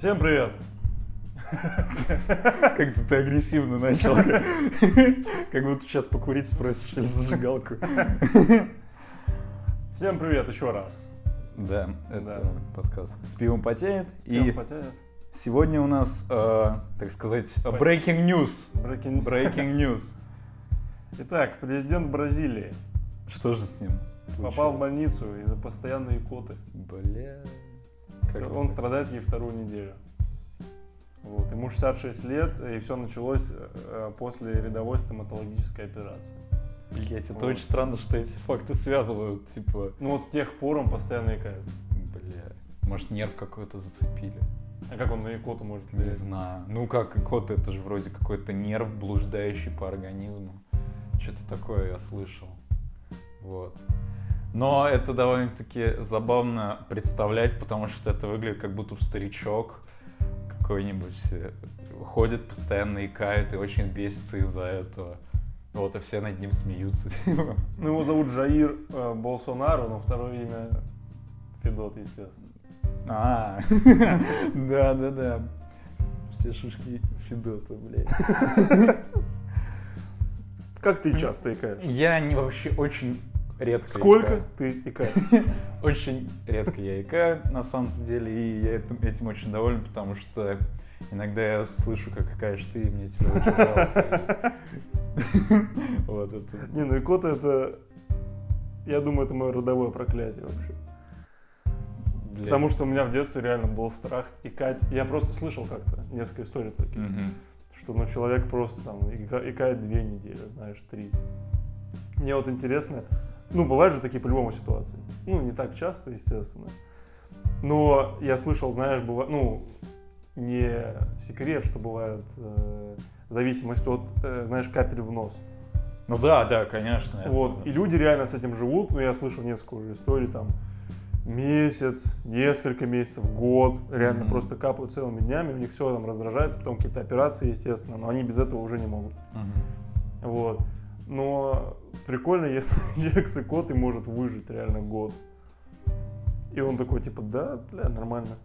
Всем привет! Как-то ты агрессивно начал. Как будто сейчас покурить спросишь или зажигалку. Всем привет еще раз. Да, это подкаст «С пивом потеет». Пьем И потянет. сегодня у нас, э, так сказать, breaking news. Breaking- news. Итак, президент Бразилии Что же с ним? попал в больницу из-за постоянной икоты. Бля. Как Он страдает ей вторую неделю. Вот. Ему 66 лет, и все началось э, после рядовой стоматологической операции. Блять, это Вот. очень странно, что эти факты связывают, типа, Ну вот с тех пор он постоянно икает. бля, может нерв какой-то зацепили? А как он на икоту может Не влиять? знаю. Ну как, кот это же вроде какой-то нерв, блуждающий по организму. Что-то такое я слышал. Вот. Но это довольно-таки забавно представлять, потому что это выглядит как будто старичок какой-нибудь э, ходит, постоянно икает и очень бесится из-за этого. Вот, и все над ним смеются. Ну его зовут Жаир э, Болсонару, но второе имя Федот, естественно. А, да-да-да. Все шишки Федота, блядь. Как ты часто икаешь? Я не вообще очень редко Сколько икаю. ты икаешь? Очень редко я икаю, на самом-то деле, и я этим, очень доволен, потому что иногда я слышу, как икаешь ты, и мне тебя очень жалко. Вот это. Не, ну икота это... Я думаю, это мое родовое проклятие вообще. блядь. Потому что у меня в детстве реально был страх икать. Я просто слышал как-то несколько историй таких, Мгм. что ну, человек просто там ика- икает две недели, знаешь, три. Мне вот интересно, ну, бывают же такие по-любому ситуации. Ну, не так часто, естественно. Но я слышал, знаешь, бывает, ну, не секрет, что бывает э, зависимость от, э, знаешь, капель в нос. Ну да, да, конечно. это- Вот. И люди реально с этим живут. Ну, я слышал несколько уже историй, там, месяц, несколько месяцев, год. Реально Мгм. просто капают целыми днями. У них все там раздражается, потом какие-то операции, естественно. Но они без этого уже не могут. Мгм. Вот. Но прикольно, если человек с икотой может выжить реально год. И он такой, типа, да, бля, нормально.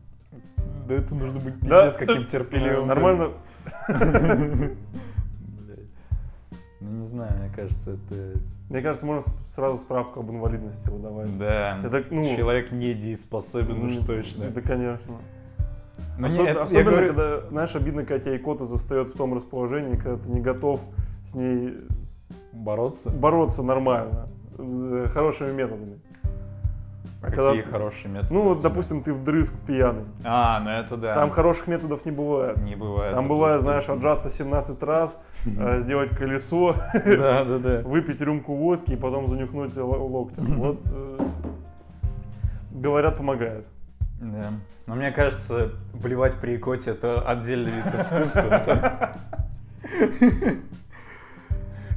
Да это нужно быть Да. пиздец каким терпеливым. Нормально. Ну не знаю, мне кажется, это... Мне кажется, можно сразу справку об инвалидности выдавать. Да, Это, ну, человек недееспособен уж Ну, точно. Да, конечно. Но Особ- не- это- особенно, говорю- когда, знаешь, обидно, когда тебя икота застает в том расположении, когда ты не готов с ней Бороться? бороться нормально, э, хорошими методами. А когда- какие хорошие методы? Ну, вот, допустим, ты вдрызг пьяный. А, ну это да. Там хороших методов не бывает. Не бывает. Там бывает, знаешь, отжаться 17 раз, э, сделать колесо, Да, да, да. выпить рюмку водки и потом занюхнуть локтем. Вот, э, говорят, помогает. Да. Но мне кажется, блевать при икоте это отдельный вид искусства.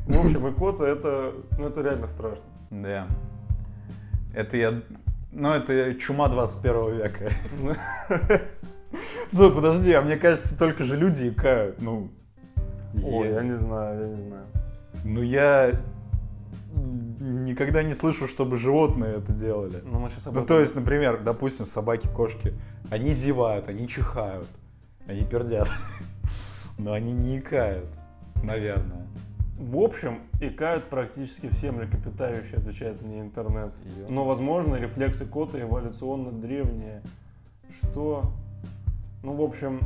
В общем, икота это, ну, это реально страшно. Да. Это я... Ну, это чума 21 века. Стой, подожди, а мне кажется, только же люди икают. Ну, Ой, я не знаю, я не знаю. ну я никогда не слышу, чтобы животные это делали. Ну, мы сейчас об Ну, этом- то есть, например, допустим, собаки, кошки, они зевают, они чихают, они пердят, но они не икают, наверное. В общем, икают практически все млекопитающие, отвечает мне интернет. Но, возможно, рефлексы кота эволюционно древние. Что? Ну, в общем,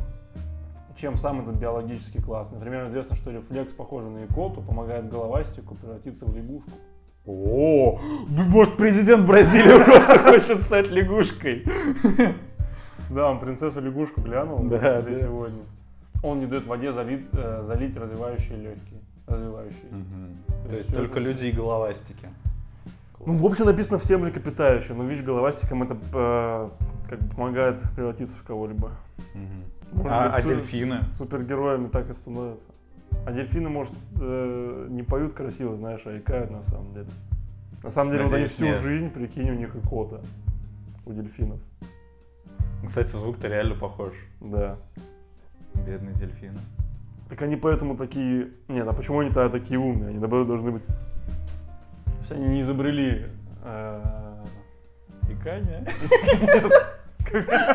чем сам этот биологический класс? Например, известно, что рефлекс, похожий на икоту, помогает головастику превратиться в лягушку. О, ну, может, президент Бразилии просто хочет стать лягушкой. Да, он принцессу лягушку глянул да. сегодня. Он не дает воде залить, э, залить развивающие легкие. Развивающие. То есть всё только это- люди и головастики. Ну, в общем, написано все млекопитающие, но видишь, головастикам это э, как бы помогает превратиться в кого-либо. Мгм. Может А- а су- дельфины? Супергероями так и становятся. А дельфины, может, э, не поют красиво, знаешь, а икают на самом деле. На самом деле, вот они Надеюсь, всю нет. жизнь, прикинь, у них икота. У дельфинов. Кстати, звук-то реально похож. Да. Бедные дельфины. Так они поэтому такие... Нет, а почему они тогда такие умные? Они, наоборот, должны быть... То есть они не изобрели... э, Икание?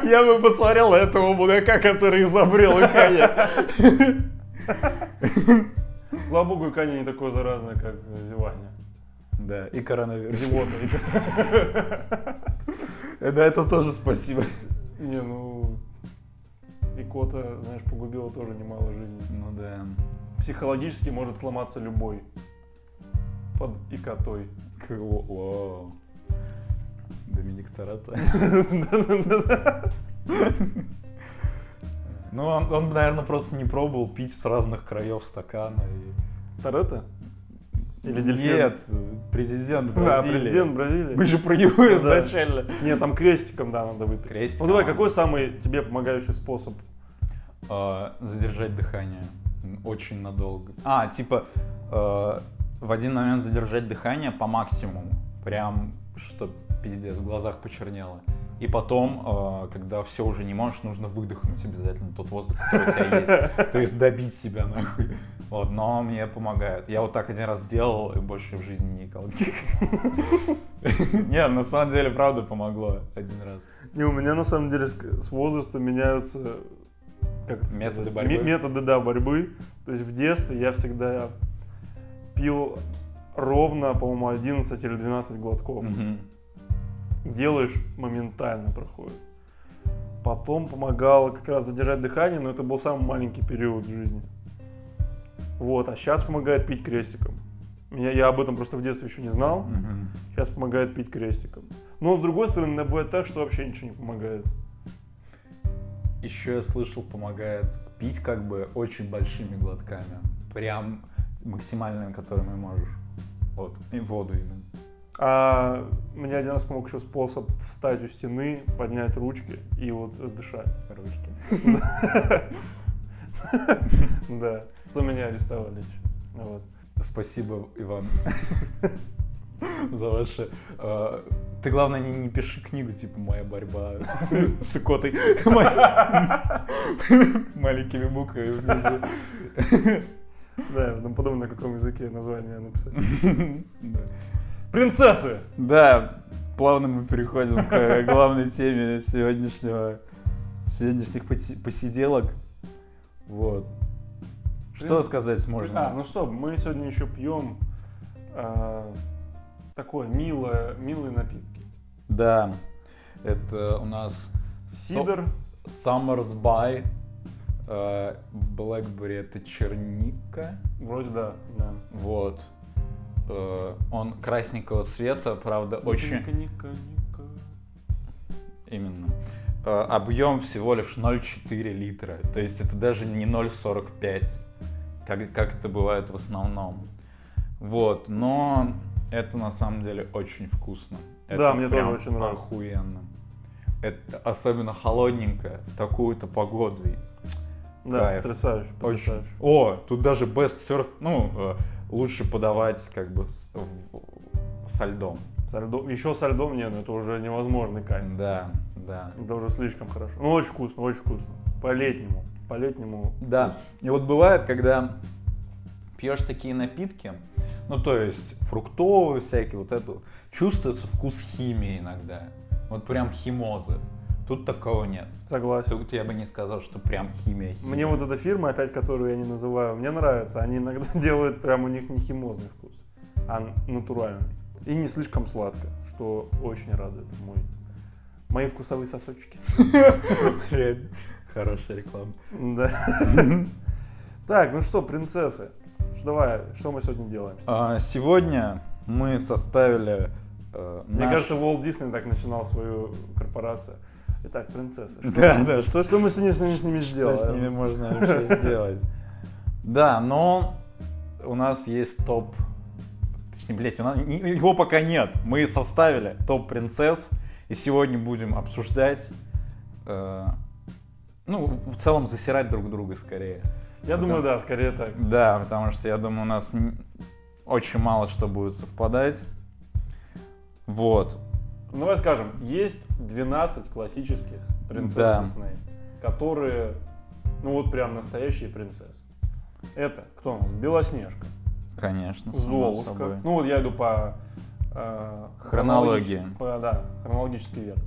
Я бы посмотрел этого мудака, который изобрел Икане. Слава богу, Икани не такое заразное, как зевание. Да, и коронавирус. Зевота. На это тоже спасибо. Не, ну... Икота, знаешь, погубила тоже немало жизней. Ну да. Психологически может сломаться любой. Под икотой. Вау. Доминик Тарата. Ну, он, он, наверное, просто не пробовал пить с разных краев стакана. И... Торетто? Или дельфин? Нет, президент А, Бразилии. президент Бразилии. Мы же про него Да. изначально. Нет, там крестиком, да, надо выпить. Крестиком, Ну давай, какой самый тебе помогающий способ? А, задержать дыхание. Очень надолго. А, типа, э, в один момент задержать дыхание по максимуму. Прям, что пиздец, в глазах почернело. И потом, э, когда все уже не можешь, нужно выдохнуть обязательно тот воздух, который у тебя есть. То есть добить себя нахуй. Вот, но мне помогает. Я вот так один раз сделал и больше в жизни не икал. Не, на самом деле, правда помогло один раз. Не, у меня на самом деле с, с возрастом меняются как это Методы сказать? борьбы? Ме- методы, да, борьбы. То есть в детстве я всегда пил ровно, по-моему, 11 или 12 глотков. Мгм. Делаешь, моментально проходит. Потом помогало как раз задержать дыхание, но это был самый маленький период в жизни. Вот, а сейчас помогает пить крестиком. Меня, я об этом просто в детстве еще не знал. Мгм. Сейчас помогает пить крестиком. Но с другой стороны, бывает так, что вообще ничего не помогает. Еще я слышал, помогает пить как бы очень большими глотками. Прям максимальными, которыми можешь. Вот, и воду именно. А мне один раз помог еще способ встать у стены, поднять ручки и вот дышать. Ручки. Да. Что меня арестовали еще. Спасибо, Иван, за ваше... э, Ты, главное, не, не пиши книгу, типа «Моя борьба с, с икотой». Маленькими буквами внизу. Да, потом подумай, на каком языке название написать. Принцессы! Да, плавно мы переходим к главной теме сегодняшнего, сегодняшних посиделок. Вот. Что сказать А, можно? ну что, мы сегодня еще пьем а, такое милое, милые напитки. Да, это у нас Сидор, Summer's By. э, Blackberry это черника. вроде да, да. Вот. Э, Он красненького цвета, правда, очень... Ника, ника, ника. Именно. Э, Объем всего лишь 0,4 литра. То есть это даже не 0,45, как, как это бывает в основном. Вот, но это на самом деле очень вкусно. Это Да, мне тоже очень нравится. Охуенно. Это особенно холодненько в такую-то погоду. Да, Кайф. потрясающе, Очень. потрясающе. О, тут даже best served, ну, э, лучше подавать как бы с- в- со льдом. Со льдом, еще со льдом нет, это уже невозможный кайф. Да, да. Это уже слишком хорошо. Ну, очень вкусно, очень вкусно. По-летнему. По-летнему. Да. вкусно. И вот бывает, когда пьешь такие напитки, ну то есть фруктовые всякие, вот это, чувствуется вкус химии иногда. Вот прям химозы. Тут такого нет. Согласен. Тут я бы не сказал, что прям химия. химия. Мне вот эта фирма, опять которую я не называю, мне нравится. Они иногда делают прям у них не химозный вкус, а натуральный. И не слишком сладко, что очень радует мой, мои вкусовые сосочки. Хорошая реклама. Да. Так, ну что, принцессы, давай, что мы сегодня делаем? А, Сегодня мы составили э, Мне наш- кажется, Уолт Дисней так начинал свою корпорацию. Итак, принцессы. Что, Да, да, что что мы с ними, с ними, с ними Что сделаем? с ними можно вообще сделать? Да, но у нас есть топ... Точнее, блядь, у нас... его пока нет. Мы составили топ принцесс, и сегодня будем обсуждать... э, ну, в целом засирать друг друга скорее. Я думаю, да, скорее так. Да, потому что я думаю, у нас очень мало что будет совпадать. Вот. Ну, давай скажем, есть 12 классических принцесс Да. Дисней, которые, ну вот прям настоящие принцессы. Это кто у нас? Белоснежка, Конечно. Золушка. Ну вот я иду по э, Хронологии. по- да, хронологически верно.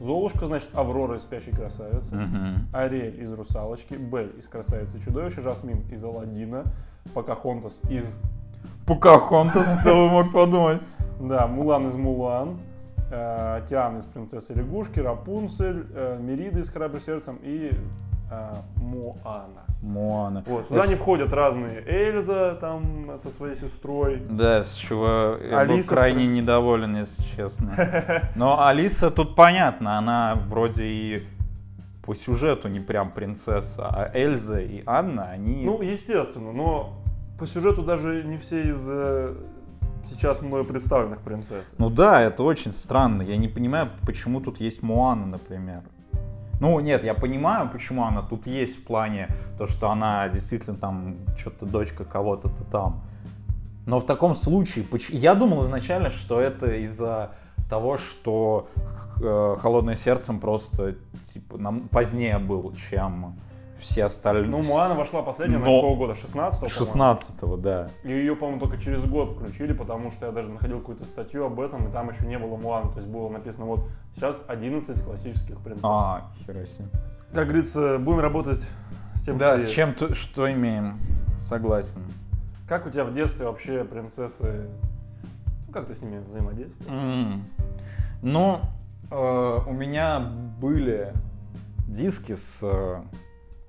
Золушка, значит, Аврора из «Спящей красавицы». Мгм. Ариэль из «Русалочки», Бель из «Красавицы и чудовища», Жасмин из «Аладдина», Покахонтас из... Покахонтас, кто бы мог подумать. Да, Мулан из «Мулан», э, Тиан из «Принцессы лягушки», Рапунцель, э, Мерида из «Храбрым сердцем» и Моана. Моана. Вот, сюда Это не входят разные Эльза там со своей сестрой. Да, с чего я Алиса был крайне стра- недоволен, если честно. Но Алиса тут понятно, она вроде и по сюжету не прям принцесса, а Эльза и Анна, они... Ну, естественно, но по сюжету даже не все из э, сейчас мною представленных принцесс. Ну да, это очень странно. Я не понимаю, почему тут есть Моана, например. Ну, нет, я понимаю, почему она тут есть в плане то, что она действительно там что-то дочка кого-то-то там. Но в таком случае, я думал изначально, что это из-за того, что э, Холодное сердцем просто типа нам позднее был, чем все остальные. Ну, Муана вошла последняя на Но- какого года? 16 16-го, да. И ее, по-моему, только через год включили, потому что я даже находил какую-то статью об этом, и там еще не было Муаны. То есть было написано, вот, сейчас 11 классических принцесс. А, хера себе. Как говорится, будем работать с тем, Да, что с есть. чем то, что имеем. Согласен. Как у тебя в детстве вообще принцессы... Ну, как ты с ними взаимодействуешь? М. Ну, э, у меня были диски с э,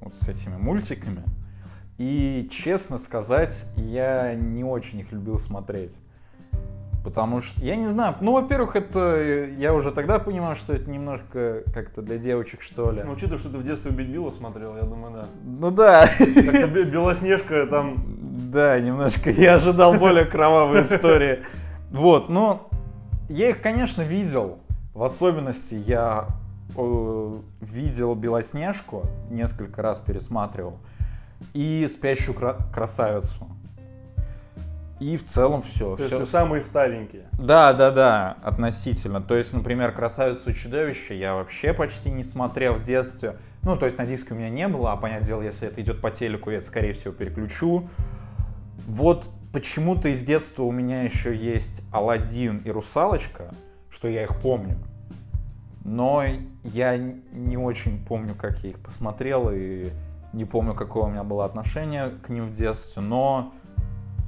вот с этими мультиками. И, честно сказать, я не очень их любил смотреть. Потому что, я не знаю, ну, во-первых, это, я уже тогда понимал, что это немножко как-то для девочек, что ли. Ну, учитывая, что ты в детстве «Убить Билла» смотрел, я думаю, да. Ну да, Как-то Бе- Белоснежка там... Да, немножко. Я ожидал более кровавой истории. Вот, но я их, конечно, видел. В особенности я видел Белоснежку, несколько раз пересматривал, и Спящую кра- красавицу. И в целом все. То есть ты самые старенькие. Да, да, да, относительно. То есть, например, «Красавицу и чудовище» я вообще почти не смотрел в детстве. Ну, то есть на диске у меня не было, а понятное дело, если это идет по телеку, я это, скорее всего, переключу. Вот почему-то из детства у меня еще есть Алладин и Русалочка, что я их помню. Но я не очень помню, как я их посмотрел, и не помню, какое у меня было отношение к ним в детстве, но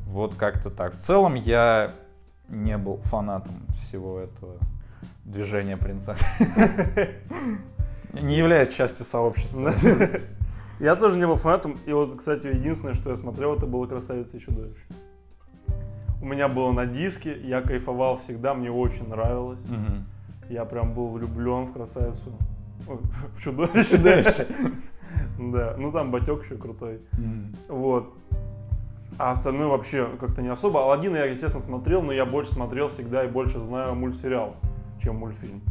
вот как-то так. В целом я не был фанатом всего этого движения принцесс. Не являюсь частью сообщества. Я тоже не был фанатом. И вот, кстати, единственное, что я смотрел, это было «Красавица и чудовище». У меня было на диске, я кайфовал всегда, мне очень нравилось. Я прям был влюблен в красавицу. Ой, в чудовище. Чудовище. Да, ну там батек еще крутой. Вот. А остальное вообще как-то не особо. Алладина я, естественно, смотрел, но я больше смотрел всегда и больше знаю мультсериал, чем мультфильм.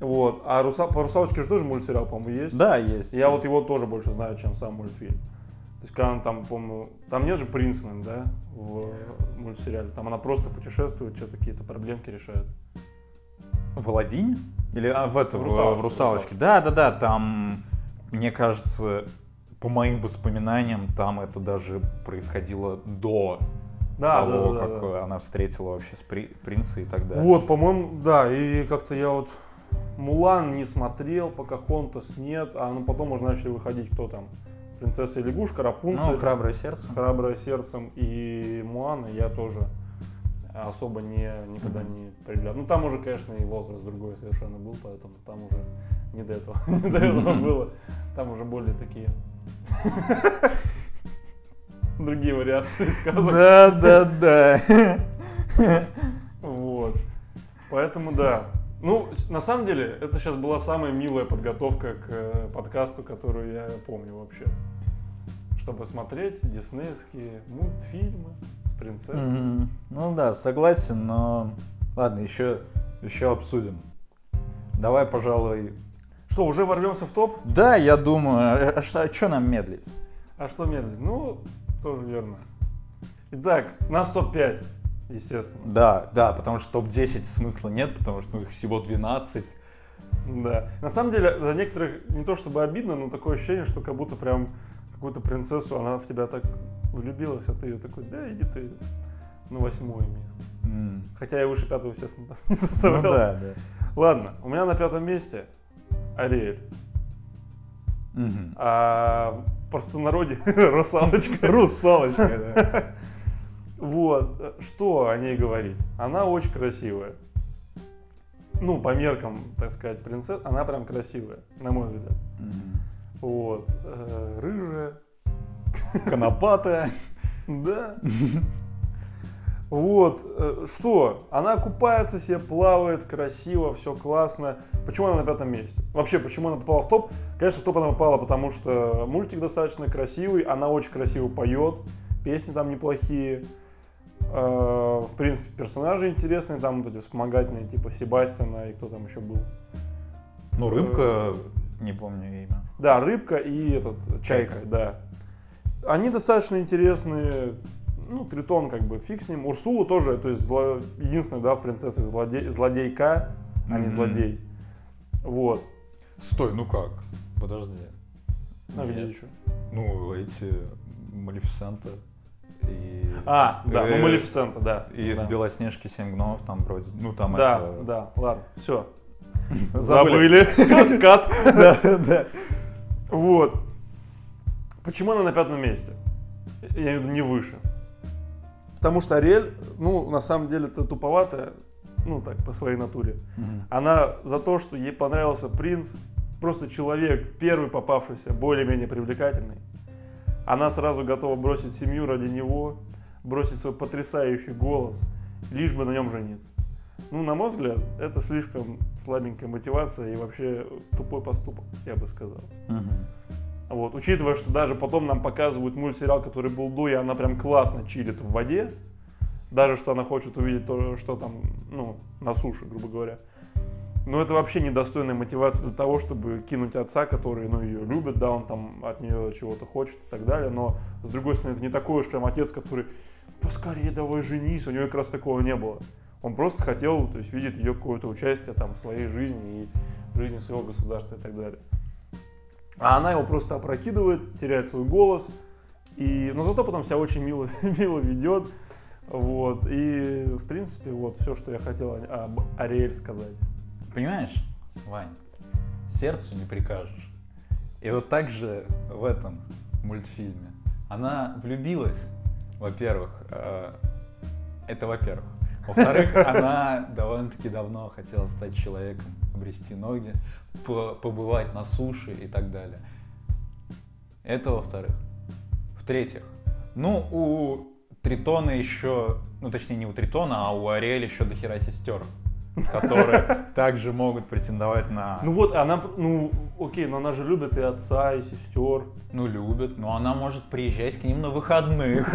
Вот. А Руса... по Русалочке же тоже мультсериал, по-моему, есть. Да, есть. Я вот его тоже больше знаю, чем сам мультфильм. То есть, когда он там, помню, там нет же Принцены, да, в мультсериале. Там она просто путешествует, что-то какие-то проблемки решает. В Аладдине? Или а, в, это, В в, «Русалочке», в «Русалочке». Да, да, да, там, мне кажется, по моим воспоминаниям, там это даже происходило до Да, того, да, да, как да. э, она встретила вообще с при- принца и так далее. Вот, по-моему, да, и как-то я вот Мулан не смотрел, Покахонтас нет, а ну потом уже начали выходить кто там? Принцесса и лягушка, Рапунцель, Ну, храброе сердце. Храброе сердцем и Муана я тоже особо не, никогда не приглядывал. Ну там уже, конечно, и возраст другой совершенно был, поэтому там уже не до этого, не до этого было. Там уже более такие другие вариации сказок. Да, да, да. Вот. Поэтому да. Ну, на самом деле, это сейчас была самая милая подготовка к э, подкасту, которую я помню вообще. Чтобы смотреть диснеевские мультфильмы с принцессами. Мгм. Ну да, согласен, но ладно, еще, еще обсудим. Давай, пожалуй. Что, уже ворвемся в топ? Да, я думаю, а что, нам медлить? А что медлить? Ну, тоже верно. Итак, нас топ-5, естественно. Да, да, потому что топ-10 смысла нет, потому что ну, их всего 12. Да. На самом деле, за некоторых не то чтобы обидно, но такое ощущение, что как будто прям какую-то принцессу, она в тебя так влюбилась, а ты ее такой, да, иди ты на восьмое место. М. Хотя я выше пятого, естественно, там не Ну составлял. да, да. Ладно, у меня на пятом месте Ариэль. Мгм. А в простонародье русалочка. Русалочка, да. Вот, что о ней говорить? Она очень красивая. Ну, по меркам, так сказать, принцесс, она прям красивая, на мой взгляд. Мгм. Вот, э, рыжая, Конопатая. да. Вот, э, что? Она купается себе, плавает, красиво, все классно. Почему она на пятом месте? Вообще, почему она попала в топ? Конечно, в топ она попала, потому что мультик достаточно красивый, она очень красиво поет, песни там неплохие. Э, В принципе, персонажи интересные, там вот эти вспомогательные, типа Себастьяна и кто там еще был. Ну, рыбка, не помню имя. Да, рыбка и этот чайка, Чайка. да. Они достаточно интересные. Ну, Тритон как бы фиг с ним. Урсула тоже, то есть зло... единственная, да, в принцессах злодей... злодейка, а не злодей. Вот. Стой, ну как? Подожди. А где Нет. еще? Ну, эти Малефисента и... А, да, ну э, Малефисента, да. И да. в Белоснежке семь гномов там вроде, ну там Да, это... да, ладно, все. Забыли. Кат. Да, да. Вот. Почему она на пятом месте? Я имею в виду не выше. Потому что Ариэль, ну, на самом деле, это туповатая, ну, так, по своей натуре. Она за то, что ей понравился принц, просто человек, первый попавшийся, более-менее привлекательный. Она сразу готова бросить семью ради него, бросить свой потрясающий голос, лишь бы на нем жениться. Ну, на мой взгляд, это слишком слабенькая мотивация и вообще тупой поступок, я бы сказал. Мгм. Вот, учитывая, что даже потом нам показывают мультсериал, который был до, и она прям классно чилит в воде. Даже что она хочет увидеть то, что там, ну, на суше, грубо говоря. Но это вообще недостойная мотивация для того, чтобы кинуть отца, который, ну, ее любит, да, он там от нее чего-то хочет и так далее. Но, с другой стороны, это не такой уж прям отец, который, поскорее давай женись, у него как раз такого не было. Он просто хотел, то есть, видеть ее какое-то участие там в своей жизни и в жизни своего государства и так далее. А она его просто опрокидывает, теряет свой голос. И, но зато потом себя очень мило, мило ведет. Вот. И, в принципе, вот все, что я хотел об Ариэль сказать. Понимаешь, Вань, сердцу не прикажешь. И вот так же в этом мультфильме. Она влюбилась, во-первых, э, это во-первых. Во-вторых, она довольно-таки давно хотела стать человеком, обрести ноги, по- побывать на суше и так далее. Это во-вторых. В-третьих, ну, у Тритона еще, ну, точнее, не у Тритона, а у Ариэль еще до хера сестер, которые также могут претендовать на... Ну вот, она, ну, окей, но она же любит и отца, и сестер. Ну, любят, но она может приезжать к ним на выходных.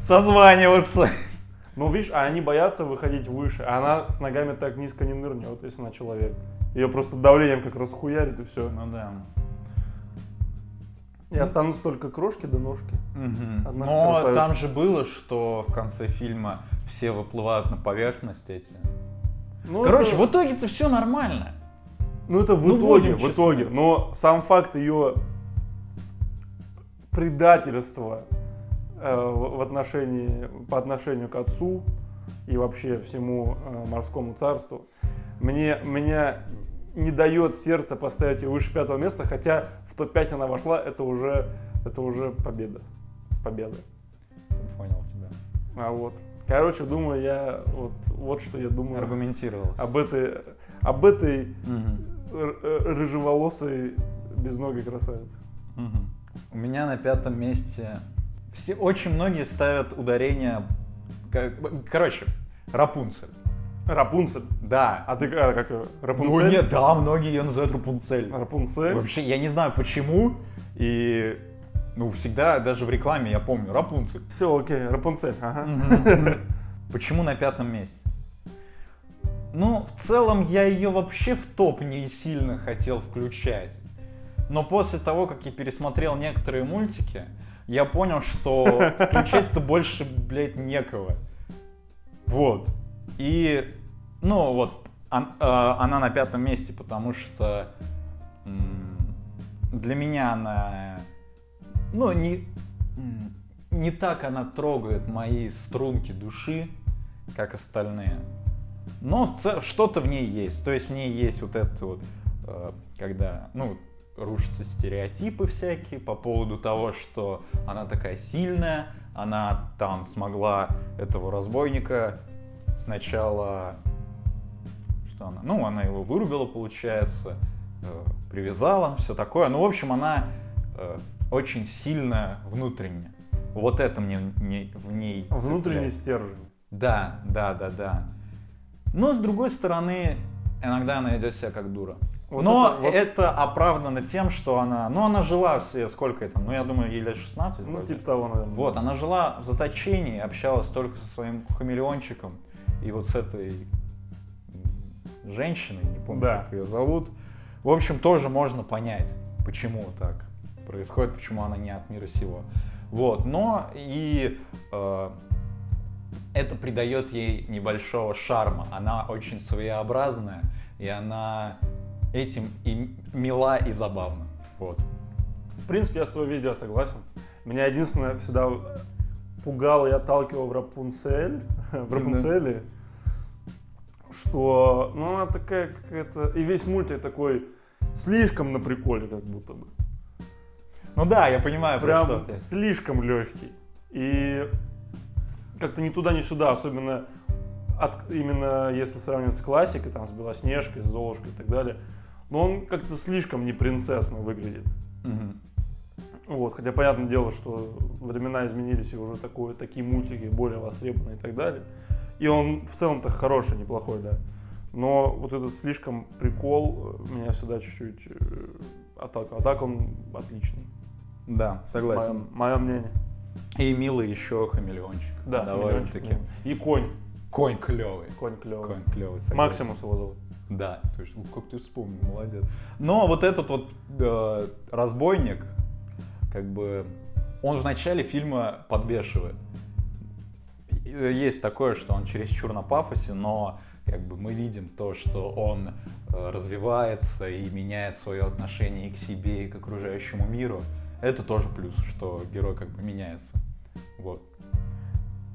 Созваниваться. Но видишь, а они боятся выходить выше. А она с ногами так низко не нырнет, если она человек. Ее просто давлением как раз хуярит и все. Ну да. И останутся только крошки да ножки. Мгм. Одна Но красавица. там же было, что в конце фильма все выплывают на поверхность эти. Ну, Короче, это- в итоге-то все нормально. Ну это в Ну, итоге, в честны. итоге. Но сам факт ее предательства в в отношении, по отношению к отцу и вообще всему э, морскому царству, мне, меня не дает сердце поставить ее выше пятого места, хотя в топ-5 она вошла, это уже, это уже победа. Победа. Понял тебя. А вот. Короче, думаю, я вот, вот что я думаю Аргументировал. об этой, об этой э, рыжеволосой безногой красавице. Мгм. У меня на пятом месте все очень многие ставят ударение. Короче, Рапунцель. Рапунцель. Да. А ты а, как? Ну Рапунцель? нет, да, многие ее называют Рапунцель. Рапунцель? Вообще, я не знаю почему. И ну, всегда, даже в рекламе я помню, Рапунцель. Все, окей, Рапунцель. Ага. Почему на пятом месте? Ну, в целом, я ее вообще в топ не сильно хотел включать. Но после того, как я пересмотрел некоторые мультики, я понял, что включать-то больше, блядь, некого. Вот. И, ну, вот, он- э, она на пятом месте, потому что для меня она, ну, не, не так она трогает мои струнки души, как остальные. Но что-то в ней есть. То есть в ней есть вот это вот, э, когда, ну, рушатся стереотипы всякие по поводу того, что она такая сильная, она там смогла этого разбойника сначала, что она, ну, она его вырубила, получается, э, привязала, все такое. Ну, в общем, она э, очень сильная внутренне. Вот это мне не, в ней Внутренний цепляет. стержень. Да, да, да, да. Но с другой стороны, иногда она идет себя как дура. Вот Но это- вот- это оправдано тем, что она, ну она жила все, сколько это, ну я думаю, ей лет 16. Ну, вроде. типа того, наверное. Вот, она жила в заточении, общалась только со своим хамелеончиком и вот с этой женщиной, не помню, Да. как ее зовут. В общем, тоже можно понять, почему так происходит, почему она не от мира сего. Вот, но и э, это придает ей небольшого шарма. Она очень своеобразная, и она этим и мила и забавна. Вот. В принципе, я с тобой везде согласен. Меня единственное всегда пугало и отталкивало в Рапунцель, в Рапунцеле, что, ну, она такая какая-то, и весь мультик такой слишком на приколе, как будто бы. Ну да, я понимаю, про что Прям ты. слишком легкий. И как-то ни туда, ни сюда, особенно от- именно если сравнивать с классикой, там, с Белоснежкой, с Золушкой и так далее. Но он как-то слишком не принцессно выглядит. Мгм. Вот, хотя понятное дело, что времена изменились и уже такое, такие мультики более востребованы и так далее. И он в целом-то хороший, неплохой, да. Но вот этот слишком прикол э, меня всегда чуть-чуть э, отталкивал. А так он отличный. Да, согласен. Мое, мнение. И милый еще хамелеончик. Да, довольно-таки. И конь. Конь клевый. Конь клевый. Конь клевый. Максимус его зовут. Да, точно. Ух, Как ты вспомнил, молодец. Но вот этот вот э, разбойник, как бы, он в начале фильма подбешивает. Э, Есть такое, что он чересчур на пафосе, но как бы мы видим то, что он э, развивается и меняет свое отношение и к себе, и к окружающему миру. Это тоже плюс, что герой как бы меняется. Вот.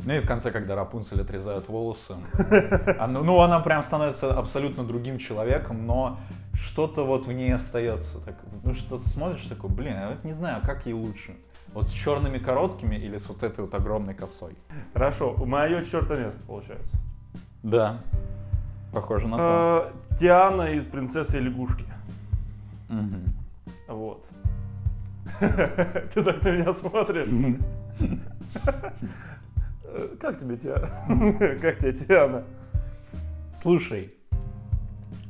Ну и в конце, когда Рапунцель отрезают волосы, она- ну она прям становится абсолютно другим человеком, но что-то вот в ней остается. Так, ну что ты смотришь такой, блин, я вот не знаю, как ей лучше. Вот с черными короткими или с вот этой вот огромной косой. Хорошо, мое четвертое место получается. Да. Похоже на то. Э, Тиана из «Принцессы и лягушки». Вот. Ты так на меня смотришь. Как тебе Тиана? Как тебе Тиана? Слушай,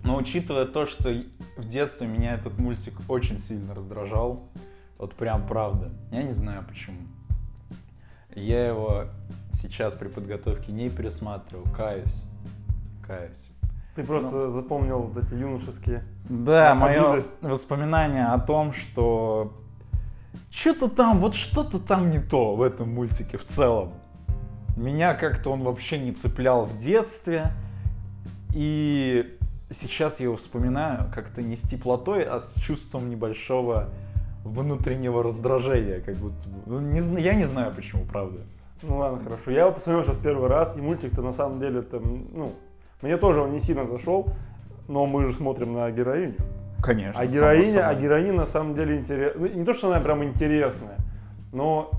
но учитывая то, что в детстве меня этот мультик очень сильно раздражал, вот прям правда, я не знаю почему. Я его сейчас при подготовке не пересматривал, каюсь, каюсь. Ты просто запомнил вот эти юношеские. Да, мое воспоминание о том, что что-то там, вот что-то там не то в этом мультике в целом. Меня как-то он вообще не цеплял в детстве. И сейчас я его вспоминаю как-то не с теплотой, а с чувством небольшого внутреннего раздражения, как будто бы. Ну, не я не знаю почему, правда. Ну ладно, хорошо. Я его посмотрел сейчас первый раз, и мультик-то на самом деле там, ну, мне тоже он не сильно зашел, но мы же смотрим на героиню. Конечно. А героиня, а героиня на самом деле интересная. не то, что она прям интересная, но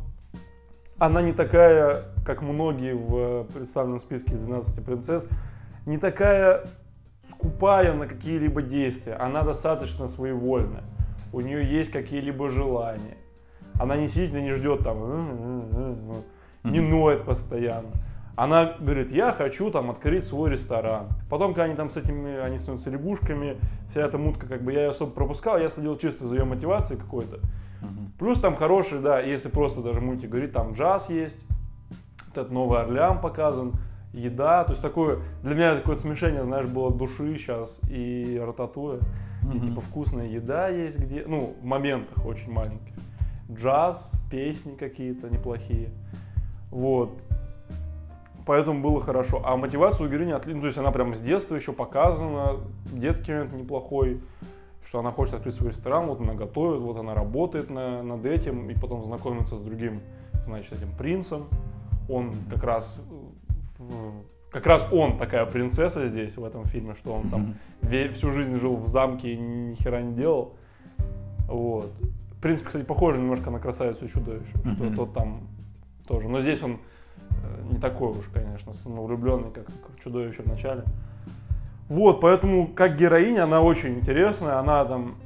она не такая, как многие в представленном списке из 12 принцесс, не такая скупая на какие-либо действия. Она достаточно своевольная. У нее есть какие-либо желания. Она не сидит и не ждет там, «М-м-м-м», не ноет постоянно. Она говорит, я хочу там открыть свой ресторан. Потом, когда они там с этими, они становятся лягушками, вся эта мутка, как бы я ее особо пропускал, я следил чисто за ее мотивацией какой-то. Мгм. Плюс там хороший, да, если просто даже мультик говорит, там джаз есть, этот Новый Орлеан показан, еда, то есть такое, для меня такое смешение, знаешь, было души сейчас и рататуя, и Мгм. типа вкусная еда есть где, ну, в моментах очень маленьких. Джаз, песни какие-то неплохие, вот. Поэтому было хорошо. А мотивацию у героини отлично, то есть она прям с детства еще показана, детский момент неплохой, что она хочет открыть свой ресторан, вот она готовит, вот она работает на- над этим, и потом знакомится с другим, значит, этим принцем. Он как раз, э, как раз он такая принцесса здесь, в этом фильме, что он там всю жизнь жил в замке и ни хера не делал. Вот. В принципе, кстати, похоже немножко на красавицу и чудовище, что Мгм. тот там тоже. Но здесь он э, не такой уж, конечно, самовлюбленный, как, как чудовище в начале. Вот, поэтому как героиня она очень интересная, она там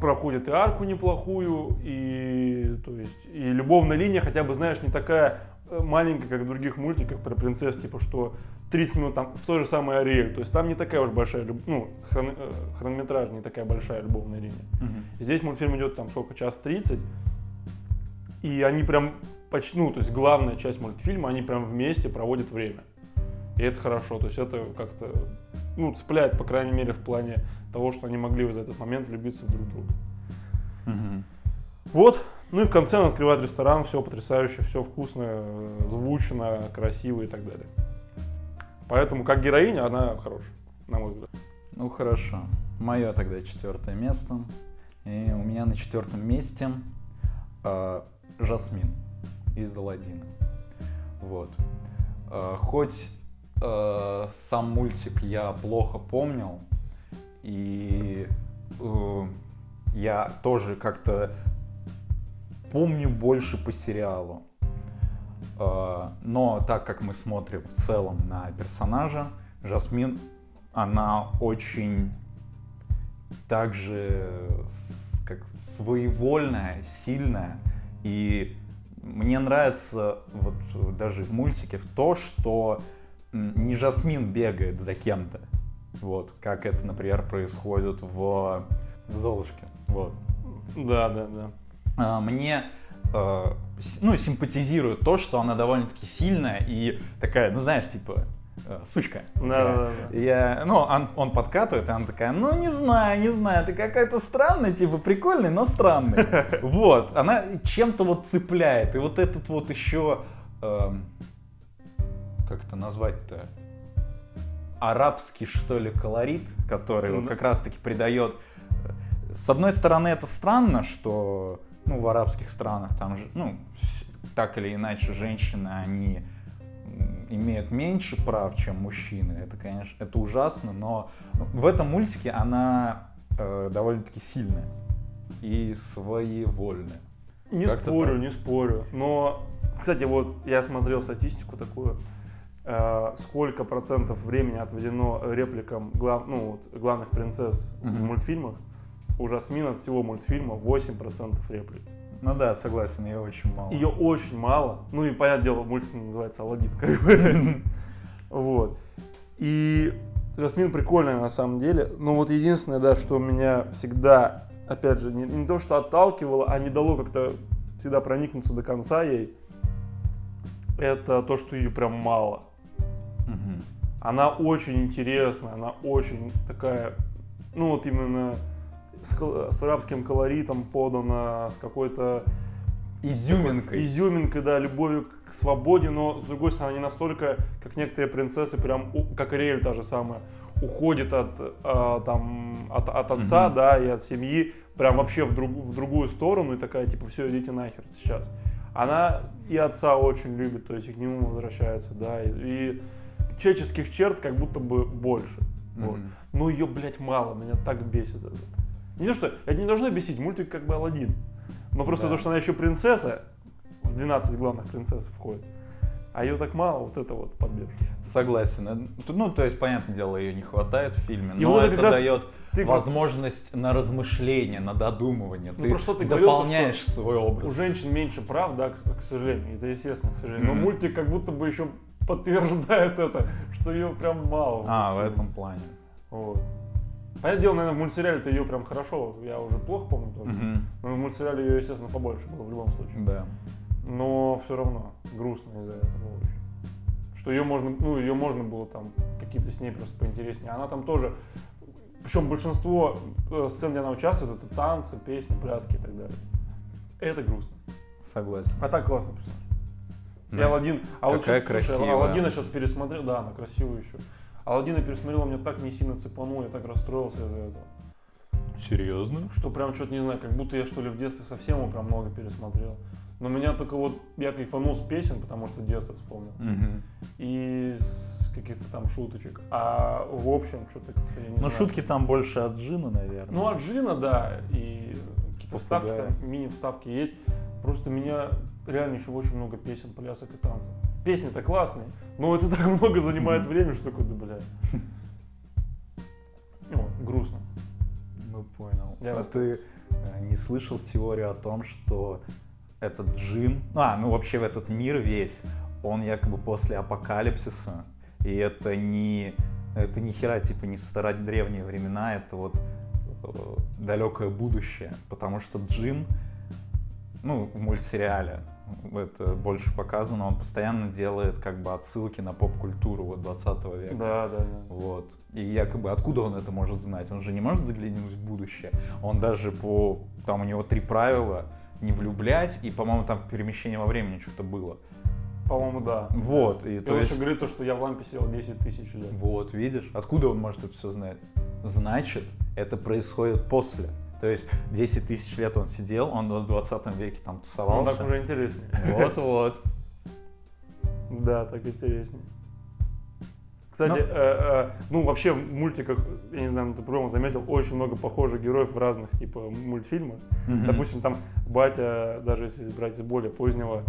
проходит и арку неплохую, и то есть и любовная линия хотя бы, знаешь, не такая маленькая, как в других мультиках про принцесс, типа что 30 минут там в той же самой Ариэль, то есть там не такая уж большая, ну, хрон- э, хронометраж не такая большая любовная линия. Мгм. Здесь мультфильм идет там сколько, час 30, и они прям почти, ну, то есть главная часть мультфильма, они прям вместе проводят время. И это хорошо, то есть это как-то, ну, цепляет, по крайней мере, в плане того, что они могли в этот момент влюбиться в друг друга. Мгм. Вот, ну и в конце он открывает ресторан, все потрясающе, все вкусно, э, звучно, красиво и так далее. Поэтому как героиня она хорошая, на мой взгляд. Ну хорошо. Мое тогда четвертое место. И у меня на четвертом месте э, Жасмин из Аладдина. Вот. Э, хоть э, сам мультик я плохо помнил, и э, я тоже как-то помню больше по сериалу. Э, Но так как мы смотрим в целом на персонажа, Жасмин, она очень также как своевольная, сильная. И мне нравится вот даже в мультике в то, что не Жасмин бегает за кем-то. Вот, как это, например, происходит в, в Золушке. Вот. Да, да, да. А, мне э, ну, симпатизирует то, что она довольно-таки сильная и такая, ну знаешь, типа, э, сучка. Да, да, да. Я, ну, он, он подкатывает, и она такая, ну, не знаю, не знаю, ты какая-то странная, типа, прикольный, но странный. Вот, она чем-то вот цепляет, и вот этот вот еще, эм, как это назвать-то, арабский, что ли, колорит, который вот как раз-таки придает... э, С одной стороны, это странно, что, ну, в арабских странах там, же, ну, так или иначе, женщины, они имеют меньше прав, чем мужчины. Это, конечно, это ужасно, но в этом мультике она э, довольно-таки сильная и своевольная. Не Как-то спорю, так. не спорю. Но, кстати, вот я смотрел статистику такую, э, сколько процентов времени отведено репликам глав, ну, вот, главных принцесс в Мгм. мультфильмах. У Жасмин от всего мультфильма 8% реплик. Ну да, согласен, ее очень мало. Ее очень мало. Ну и, понятное дело, мультик называется «Аладдин». как бы. Вот. И Жасмин прикольная на самом деле. Но вот единственное, да, что меня всегда, опять же, не, не то что отталкивало, а не дало как-то всегда проникнуться до конца ей, это то, что ее прям мало. Она очень интересная, она очень такая, ну вот именно с, с арабским колоритом подана, с какой-то Изюминкой. изюминкой, да, любовью к свободе, но с другой стороны не настолько, как некоторые принцессы, прям, как Ариэль та же самая, уходит от, а, там, от, от отца, Мгм. да, и от семьи, прям вообще в, друг- в другую сторону, и такая, типа, все, идите нахер сейчас. Она и отца очень любит, то есть и к нему возвращается, да, и, и человеческих черт как будто бы больше. Вот. Мгм. Но ее, блядь, мало, меня так бесит это. Не то, что это не должно бесить, мультик как бы Алладин. Но просто Да. то, что она еще принцесса, в 12 главных принцесс входит. А ее так мало, вот это вот подбешивает. Согласен. Э, Ну, то есть, понятное дело, ее не хватает в фильме, И но вот это дает ты возможность на размышление, на додумывание. Ну, ты про что ты говорил, дополняешь свой У образ. женщин меньше прав, да, к, к сожалению. Это естественно, к сожалению. Но Мгм. мультик как будто бы еще подтверждает это, что ее прям мало. А, в этом плане. Вот. Понятное дело, наверное, в мультсериале-то ее прям хорошо, я уже плохо помню тоже. Мгм. Но в мультсериале ее, естественно, побольше было в любом случае. Да. Но все равно грустно из-за этого очень. Что ее можно, ну, ее можно было там какие-то с ней просто поинтереснее. Она там тоже, причем большинство э, сцен, где она участвует, это танцы, песни, пляски и так далее. Это грустно. Согласен. А так классный персонаж. И Да. Алладин, а вот Какая сейчас, слушай, красивая. Алладина сейчас пересмотрел, да, она красивая еще. Алладина пересмотрел, меня так не сильно цепанул, я так расстроился из-за этого. Серьезно? Что прям что-то не знаю, как будто я что ли в детстве совсем его прям много пересмотрел. Но меня только вот, я кайфанул с песен, потому что детство вспомнил. И с каких-то там шуточек. А в общем, что-то как-то я не Ну, знаю. шутки там больше от Джина, наверное. Ну, от Джина, да, и какие-то вставки там, мини-вставки есть. Просто меня реально еще очень много песен, плясок и танцев. Песни-то классные, но это так много занимает время, что такое, да, бля. Ну, грустно. Ну, понял. Я а вас ты э, не слышал теорию о том, что этот джин, а, ну вообще в этот мир весь, он якобы после апокалипсиса, и это не, это ни хера, типа, не старать древние времена, это вот э, далекое будущее, потому что джин, ну, в мультсериале, это больше показано, он постоянно делает как бы отсылки на поп-культуру вот 20 века. Да, да, да. Вот. И якобы откуда он это может знать? Он же не может заглянуть в будущее. Он даже по... Там у него три правила. Не влюблять, и, по-моему, там в перемещении во времени что-то было. По-моему, да. Вот, и И то он есть... еще говорит то, что я в лампе сидел 10 тысяч лет. Вот, видишь? Откуда он может это все знать? Значит, это происходит после. То есть 10 тысяч лет он сидел, он в 20 веке там Он тусовался. так уже интереснее. Вот-вот. Да, так интереснее. Кстати, Ну. э, э, ну вообще в мультиках, я не знаю, ну, ты по-моему заметил, очень много похожих героев в разных типа мультфильмах. Допустим, там батя, даже если брать из более позднего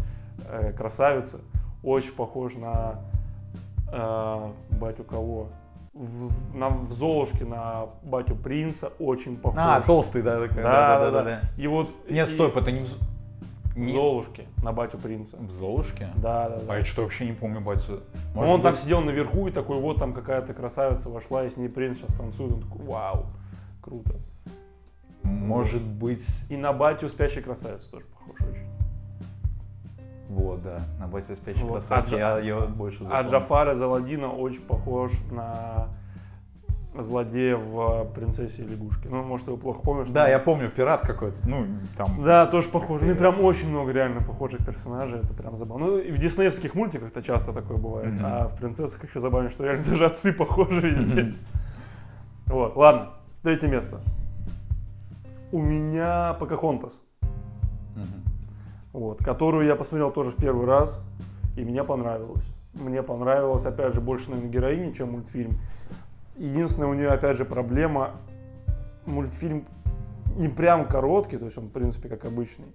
э, красавица, очень похож на э, батю кого? В, на, в Золушке на батю принца очень похож. А, толстый, да, такой. да, да, да, да. И вот Нет, и стоп, это не в... З- в не- Золушке на батю принца. В Золушке? Да, да, да. А я что-то вообще не помню, батю. Ну, Может он там быть- сидел наверху и такой, вот там какая-то красавица вошла, и с ней принц сейчас танцует. Он такой, вау, круто. Может быть, И на батю спящей красавицы тоже похож очень. Вот, да, на батю спящий Вот. красавец, А я ее больше А запомнил. Джафар из Аладдина очень похож на злодея в «Принцессе и лягушке». Ну, может, его плохо помнишь? Да, но- я помню, пират какой-то, ну, там... Да, тоже похож. Ну, прям очень много реально похожих персонажей. Это прям забавно. Ну, и в диснеевских мультиках-то часто такое бывает. Мгм. А в «Принцессах» еще забавно, что реально даже отцы похожи, видите. Вот, ладно. Третье место. У меня Покахонтас. Вот, которую я посмотрел тоже в первый раз, и мне понравилось. Мне понравилось, опять же, больше, наверное, героини, чем мультфильм. Единственная у нее, опять же, проблема, мультфильм не прям короткий, то есть он, в принципе, как обычный,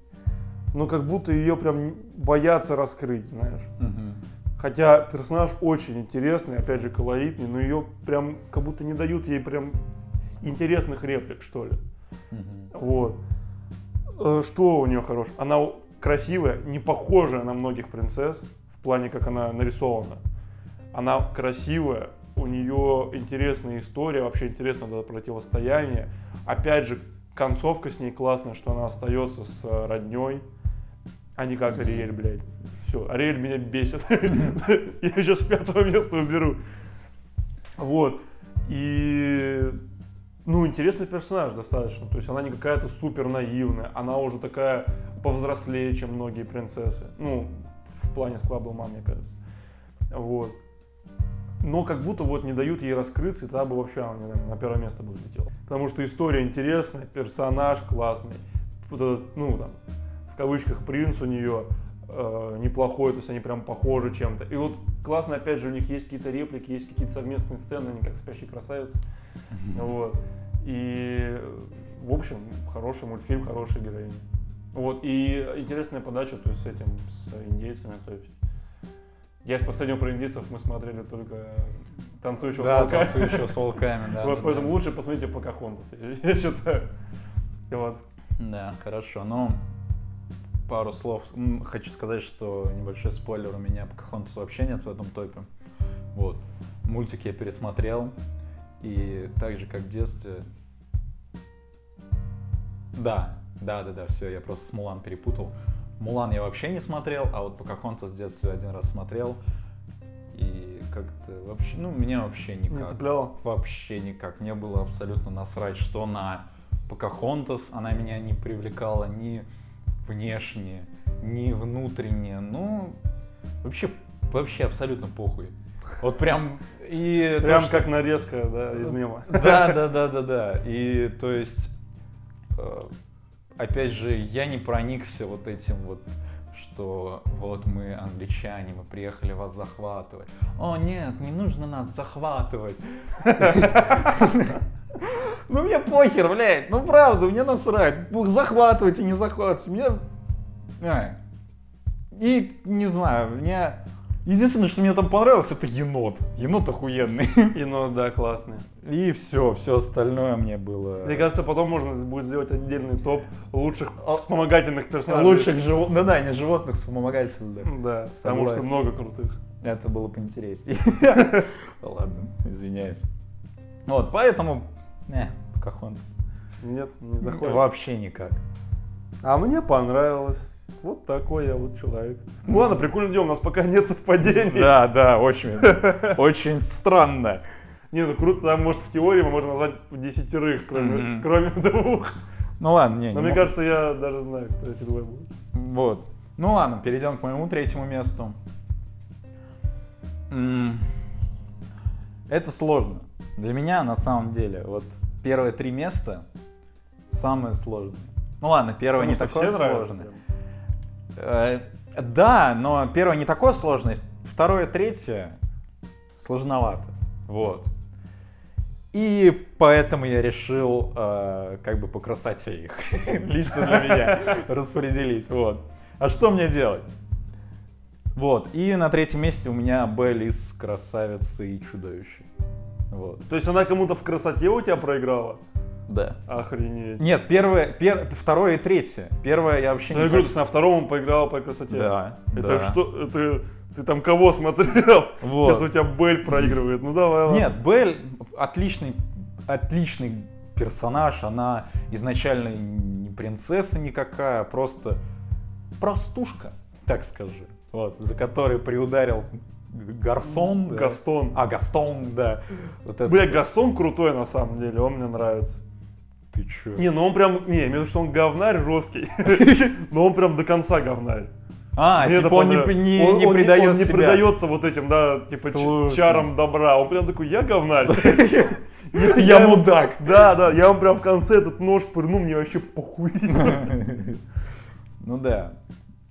но как будто ее прям боятся раскрыть, знаешь. Мгм. Хотя персонаж очень интересный, опять же, колоритный, но ее прям как будто не дают ей прям интересных реплик, что ли. Мгм. Вот. Э, Что у нее хорошее? Она красивая, не похожая на многих принцесс, в плане, как она нарисована. Она красивая, у нее интересная история, вообще интересно это противостояние. Опять же, концовка с ней классная, что она остается с э, родней, а не как. Ариэль, блядь. Все, Ариэль меня бесит. Я сейчас с пятого места уберу. Вот. И ну, интересный персонаж достаточно. То есть она не какая-то супер наивная, она уже такая повзрослее, чем многие принцессы. Ну, в плане склада ума, мне кажется. Вот. Но как будто вот не дают ей раскрыться, и тогда бы вообще, не знаю, на первое место бы взлетела. Потому что история интересная, персонаж классный. Вот этот, ну, там, в кавычках, принц у нее э, неплохой, то есть они прям похожи чем-то. И вот классно, опять же, у них есть какие-то реплики, есть какие-то совместные сцены, они как спящие красавицы. Вот. И, в общем, хороший мультфильм, хорошая героиня. Вот. И интересная подача, то есть с этим, с индейцами, то есть. Я из последнего про индейцев мы смотрели только танцующего с Да, волками. танцующего с волками, да. Вот, да, поэтому да. лучше посмотрите Покахонтас, я, я считаю. Вот. Да, хорошо. Ну, пару слов. Хочу сказать, что небольшой спойлер у меня Покахонтас вообще нет в этом топе. Вот. Мультик я пересмотрел. И так же, как в детстве... Да, да, да, да, все, я просто с Мулан перепутал. Мулан я вообще не смотрел, а вот Покахонтас в детстве один раз смотрел. И как-то вообще, ну, меня вообще никак. Не цепляло? Вообще никак. Мне было абсолютно насрать, что на Покахонтас она меня не привлекала ни внешне, ни внутренне. Ну, вообще, вообще абсолютно похуй. Вот прям и то, Прям что- как нарезка, да, из мема. да, да, да, да, да. И то есть, э, опять же, я не проникся вот этим вот что вот мы англичане, мы приехали вас захватывать. О нет, не нужно нас захватывать. Ну мне похер, блядь, ну правда, мне насрать. Захватывайте, не захватывайте. Мне... А. И не знаю, мне... Единственное, что мне там понравилось, это енот. Енот охуенный. Енот, да, классный. И все, все остальное мне было... Мне кажется, потом можно будет сделать отдельный топ лучших вспомогательных персонажей. Лучших животных, да, да, не животных, вспомогательных. Да, потому что много крутых. Это было поинтереснее. Ладно, извиняюсь. Вот, поэтому, не, Покахонтас. Нет, не заходит. Вообще никак. А мне понравилось. Вот такой я вот человек. Ну ладно, прикольно идем, у нас пока нет совпадений. Да, да, очень, очень странно. Не, ну круто, там, может, в теории мы можем назвать десятерых, кроме, mm-hmm. кроме двух. Ну ладно, не, Но не мне кажется, я даже знаю, кто эти двое будут. Вот. Ну ладно, перейдем к моему третьему месту. Это сложно. Для меня, на самом деле, вот первые три места самые сложные. Ну ладно, первое Потому не такое сложное. Э, да, но первое не такое сложное, второе, третье сложновато. Вот. И поэтому я решил э, как бы по красоте их лично для меня распределить. Вот. А что мне делать? Вот. И на третьем месте у меня Белль из «Красавицы и чудовище». Вот. То есть она кому-то в красоте у тебя проиграла? Да. Охренеть. Нет, первое, пер, второе и третье. Первое я вообще ну, не... Я говорю, ты на втором он поиграл по красоте. Да, Это да. что? Это ты там кого смотрел? Вот. Если у тебя Бель проигрывает. Ну давай, ладно. Нет, Бель отличный, отличный персонаж. Она изначально не принцесса никакая, просто простушка, так скажи. Вот, за которой приударил Гарсон. Да? Гастон. А, Гастон, да. Вот это Бля, Гастон крутой на самом деле, он мне нравится. Ты чё? Не, ну он прям, не, виду, что он говнарь жесткий, но он прям до конца говнарь. А, Мне типа он не, не, он, не он, предает Он не себя. предается вот этим, да, типа Слушай. чарам добра. Он прям такой, я говнарь. Я мудак. Да, да, я вам прям в конце этот нож пырну, мне вообще похуй. Ну да.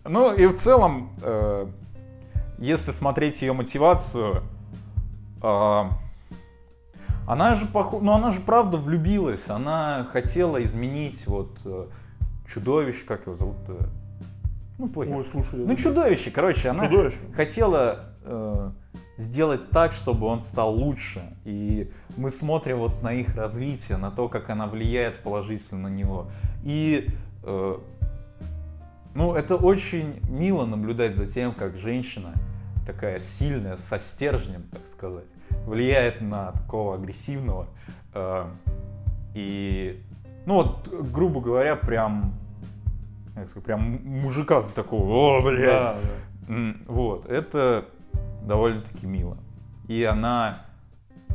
Ну и в целом, э, если смотреть ее мотивацию, э, она же поху... ну она же правда влюбилась, она хотела изменить вот э, чудовище, как его зовут? -то? Ну, понял. Ой, слушай. Ну, чудовище, короче, она Чудовище. хотела э, сделать так, чтобы он стал лучше. И мы смотрим вот на их развитие, на то, как она влияет положительно на него. И э, ну, это очень мило наблюдать за тем, как женщина, такая сильная, со стержнем, так сказать, влияет на такого агрессивного. Э, и, ну вот, грубо говоря, прям, как сказать, прям мужика за такого, о, блядь. Да, да. Вот, это довольно-таки мило. И она,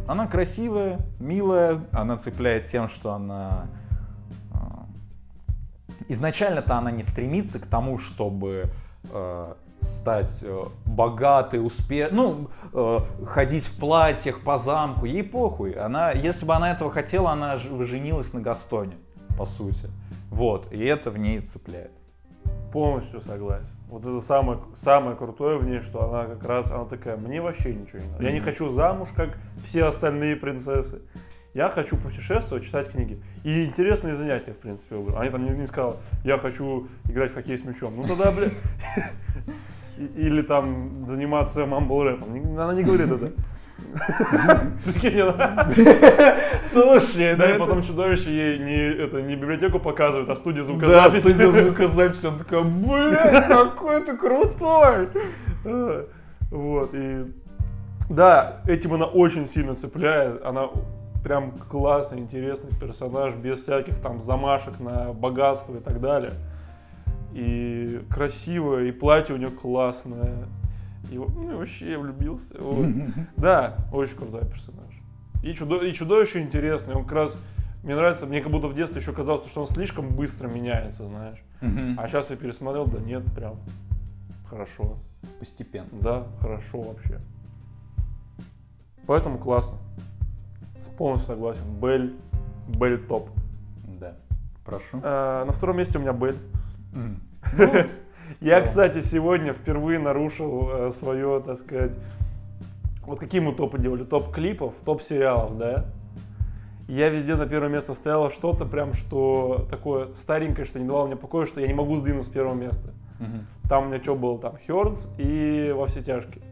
она красивая, милая, она цепляет тем, что она... э, Изначально-то она не стремится к тому, чтобы э, стать э, богатой, успе... ну, э, ходить в платьях по замку, ей похуй. Она, если бы она этого хотела, она женилась на Гастоне, по сути. Вот, и это в ней цепляет. Полностью согласен. Вот это самое, самое крутое в ней, что она как раз, она такая, мне вообще ничего не надо. Я не хочу замуж, как все остальные принцессы. Я хочу путешествовать, читать книги. И интересные занятия, в принципе, выбрал. Они там не, не сказал, я хочу играть в хоккей с мячом. Ну тогда, бля... Или там заниматься мамбл-рэпом. Не- Она не говорит это. Слушай, Да, и потом чудовище ей не, это, не библиотеку показывает, а студию Да, звукозаписи. студия звукозаписи, он такой, блядь, какой ты крутой! Вот, и... Да, этим она очень сильно цепляет. Она прям классный, интересный персонаж, без всяких там замашек на богатство и так далее. И красивая, и платье у нее классное. И ну, вообще я влюбился. Вот. Да, очень крутой персонаж. И, чудо, и чудовище интересный. Он как раз, мне нравится, мне как будто в детстве еще казалось, что он слишком быстро меняется, знаешь. А сейчас я пересмотрел, да нет, прям хорошо. Постепенно. Да, хорошо вообще. Поэтому классно. С- Полностью согласен. Бель, Бель топ. Да. Прошу. А, на втором месте у меня Бель. М. Я, кстати, сегодня впервые нарушил э, свое, так сказать, вот какие мы топы делали? Топ клипов, топ сериалов, да? Я везде на первое место стояло что-то прям, что такое старенькое, что не давало мне покоя, что я не могу сдвинуть с первого места. Там у меня что было? Там Хёрдс и Во все тяжкие.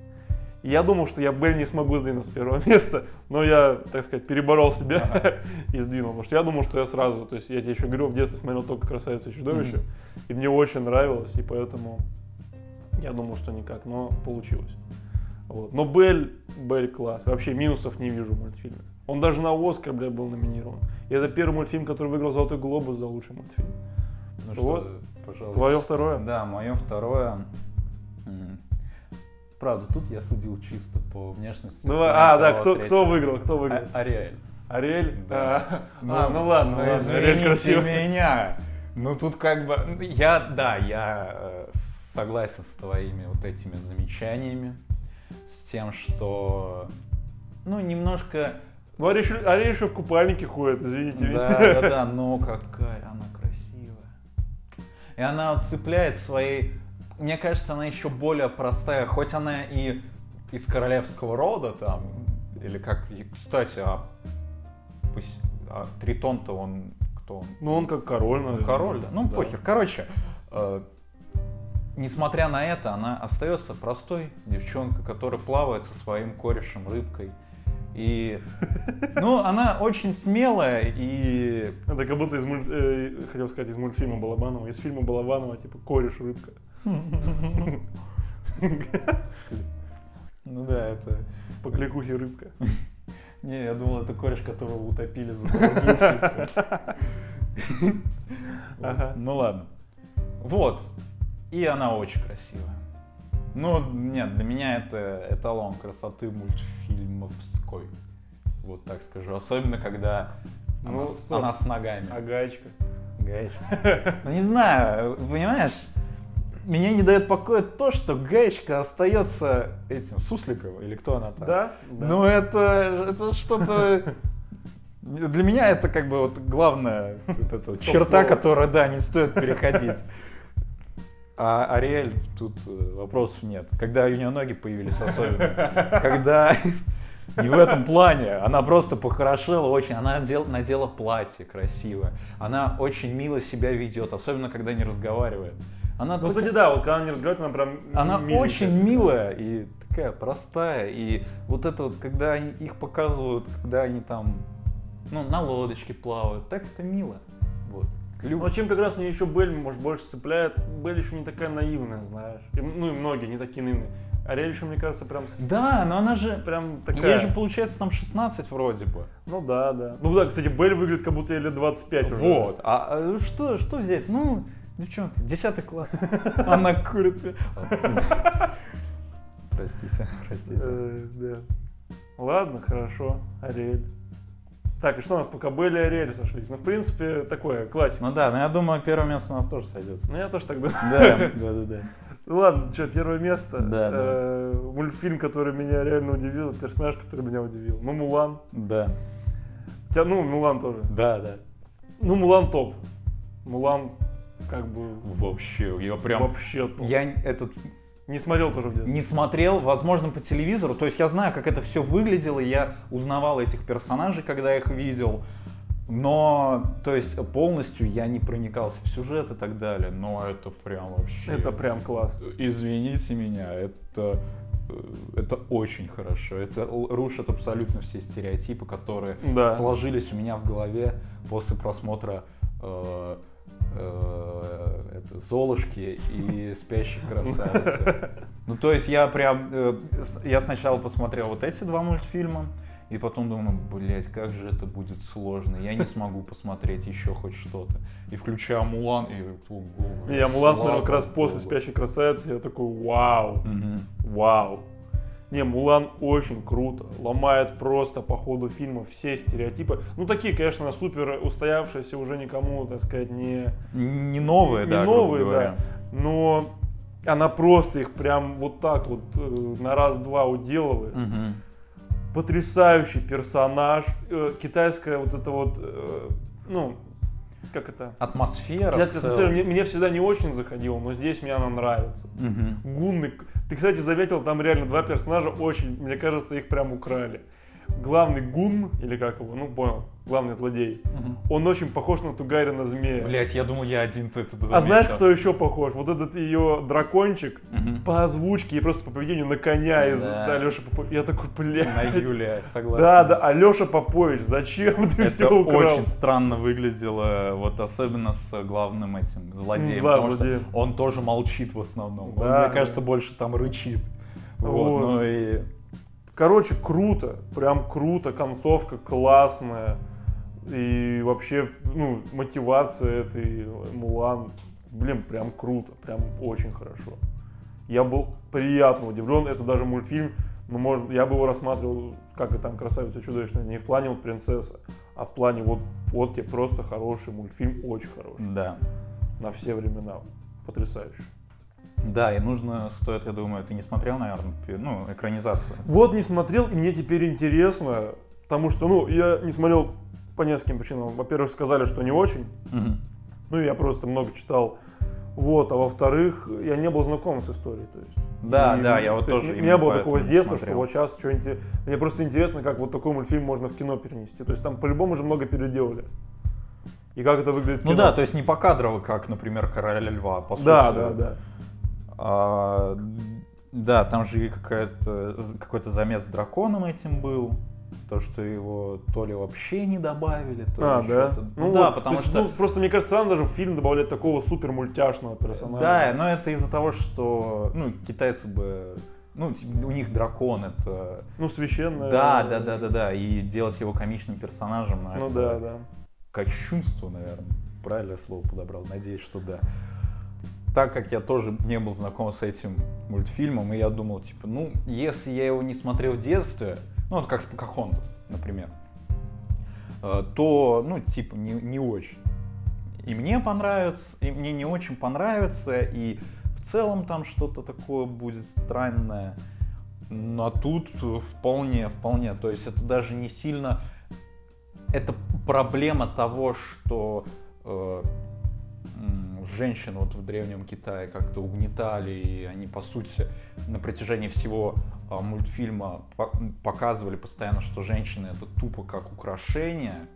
И я думал, что я Белль не смогу сдвинуть с первого места, но я, так сказать, переборол себя и сдвинул. Потому что я думал, что я сразу, то есть я тебе еще говорю, в детстве смотрел только «Красавица и чудовище», и мне очень нравилось, и поэтому я думал, что никак, но получилось. Вот. Но Белль, Белль класс. Вообще минусов не вижу в мультфильме. Он даже на Оскар, бля, был номинирован. И это первый мультфильм, который выиграл Золотой глобус за лучший мультфильм. Ну Вот. что, пожалуйста. Твое второе? Да, мое второе. Правда, тут я судил чисто по внешности. Моего а, да, кто, третьего. кто выиграл? Кто выиграл? А- Ариэль. Ариэль? Да. А, а, ну ладно, ну, ладно. извините меня. Ну тут как бы, ну, я, да, я э, согласен с твоими вот этими замечаниями, с тем, что, ну, немножко, Ну, Ариэль, Ариэль еще в купальнике ходит, извините. да, да, да, но какая она красивая. И она цепляет своей, мне кажется, она еще более простая, хоть она и из королевского рода там, или как, кстати, а, пусть- а Тритон-то он, кто он? Ну, он как король, наверное. король, да. Ну, похер. Короче, э, несмотря на это, она остается простой девчонкой, которая плавает со своим корешем рыбкой. И, ну, она очень смелая и... Это как будто из мульт... э, хотел сказать, из мультфильма Балабанова. Из фильма Балабанова, типа, кореш, рыбка. Ну да, это... По кликухе рыбка. Не, я думал, это кореш, которого утопили за. Ага. Ну ладно. Вот. И она очень красивая. Ну, нет, для меня это эталон красоты мультфильмовской. Вот так скажу. Особенно, когда Ну, она, с- она с ногами. А гаечка? Гаечка. Ну, не знаю, понимаешь, меня не дает покоя то, что гаечка остается этим, Сусликовым, или кто она там? Да? Да. Ну, это, это что-то... Для меня это как бы вот главная вот эта черта, которая, да, не стоит переходить. А Ариэль, тут э, вопросов нет. Когда у нее ноги появились особенно. Когда не в этом плане. Она просто похорошела очень. Она надела, надела платье красивое. Она очень мило себя ведет, особенно когда не разговаривает. Она, Ну, кстати, да, вот когда она не разговаривает, она прям она миленькая. очень милая и такая простая. И вот это вот, когда они, их показывают, когда они там ну, на лодочке плавают, так это мило. Вот. Люб- Ну, чем как раз мне еще Белль, может, больше цепляет. Белль еще не такая наивная, знаешь. И, ну, и многие не такие наивные. Ариэль еще, мне кажется, прям, Да, но она же... прям такая. Ей же получается там 16 вроде бы. Ну да, да. Ну да, кстати, Белль выглядит, как будто ей лет 25 уже. Вот. А, а что, что взять? Ну, девчонка, 10 класс. Она курит. Простите, простите. Э, да. Ладно, хорошо. Ариэль. Так, и что у нас пока Белль и Ариэль сошлись? Ну, в принципе, такое, классика. Ну да, но я думаю, первое место у нас тоже сойдется. Ну, я тоже так думаю. Да, да, да, да. Ну ладно, что, первое место. Да, да. Э, Мультфильм, который меня реально удивил, персонаж, который меня удивил. Ну, Мулан. Да, Хотя, ну, Мулан тоже. да, да. Ну, Мулан топ. Мулан, как бы, Вообще, я прям... вообще. Я этот Не смотрел тоже в детстве. не смотрел, возможно, по телевизору. То есть я знаю, как это все выглядело, я узнавал этих персонажей, когда их видел. Но, то есть, полностью я не проникался в сюжет и так далее. Но это прям вообще... Это прям класс. Извините меня, это, э, это очень хорошо. Это рушит абсолютно все стереотипы, которые Да. сложились у меня в голове после просмотра э, это, Золушки и Спящей красавицы. Ну, то есть я прям, э, я сначала посмотрел вот эти два мультфильма, и потом думаю, блять, как же это будет сложно, я не смогу посмотреть еще хоть что-то. И включаю Мулан, и ого, я Мулан смотрел как раз после. «Спящей красавицы», я такой, вау, вау. Не, Мулан очень круто, ломает просто по ходу фильма все стереотипы. Ну, такие, конечно, супер устоявшиеся, уже никому, так сказать, не, Не новые, не да, грубо новые, да. Но она просто их прям вот так вот э, на раз-два уделывает. Мгм. Потрясающий персонаж. Э, китайская вот это вот, э, ну, как это? атмосфера. Китайская атмосфера мне, мне всегда не очень заходила, но здесь мне она нравится. Мгм. Гунны. Ты, кстати, заметил, там реально два персонажа очень, мне кажется, их прям украли. Главный гун, или как его, ну понял, главный злодей. Мгм. Он очень похож на Тугарина змея. Блять, я думал, я один то это а знаешь, кто еще похож? Вот этот ее дракончик Мгм. по озвучке и просто по поведению на коня из Да. Алеши Попович. Я такой, На блядь. Юлия, согласен. Да, да, Алеша Попович, зачем ты Это все украл? очень странно выглядело, вот особенно с главным этим злодеем, Да, потому злодеем. что он тоже молчит в основном. Он, Да, мне да. кажется, больше там рычит. Вот, Вот. ну и Короче, круто, прям круто, концовка классная. И вообще, ну, мотивация этой Мулан, блин, прям круто, прям очень хорошо. Я был приятно удивлен, это даже мультфильм, ну, может, я бы его рассматривал, как и там «Красавица чудовищная», не в плане вот «Принцесса», а в плане вот, вот тебе просто хороший мультфильм, очень хороший, да. на все времена, потрясающий. Да, и нужно, стоит, я думаю, ты не смотрел, наверное, ну, экранизация. Вот не смотрел, и мне теперь интересно, потому что, ну, я не смотрел по нескольким причинам. Во-первых, сказали, что не очень, Мгм. ну, я просто много читал. Вот, а во-вторых, я не был знаком с историей, то есть. Да, И, да, я вот то тоже Не именно было такого с не детства, что смотрел. вот сейчас что-нибудь... Мне просто интересно, как вот такой мультфильм можно в кино перенести. То есть там по-любому уже много переделали. И как это выглядит в Ну кино. да, то есть не покадрово, как, например, «Короля льва», по сути. Да, да, да. А, да, там же какая-то, какой-то замес с драконом этим был. То, что его то ли вообще не добавили, то А, ли да? что-то. Ну, да, вот, потому то есть, что... ну, просто мне кажется, странно даже в фильм добавлять такого супер мультяшного персонажа. Да, но это из-за того, что, ну, китайцы бы, ну, типа, у них дракон это... Ну, священное. Да, да, да, да, да, и делать его комичным персонажем, Ну это да, да. кощунство, наверное, правильное слово подобрал, надеюсь, что да. Так как я тоже не был знаком с этим мультфильмом, и я думал, типа, ну, если я его не смотрел в детстве, ну, вот как с Покахонтас, например, э, то, ну, типа, не, не очень. И мне понравится, и мне не очень понравится, и в целом там что-то такое будет странное. А тут вполне, вполне. То есть это даже не сильно... Это проблема того, что э, м, женщин вот в Древнем Китае как-то угнетали, и они, по сути, на протяжении всего а, мультфильма по- показывали постоянно, что женщины это тупо как украшение.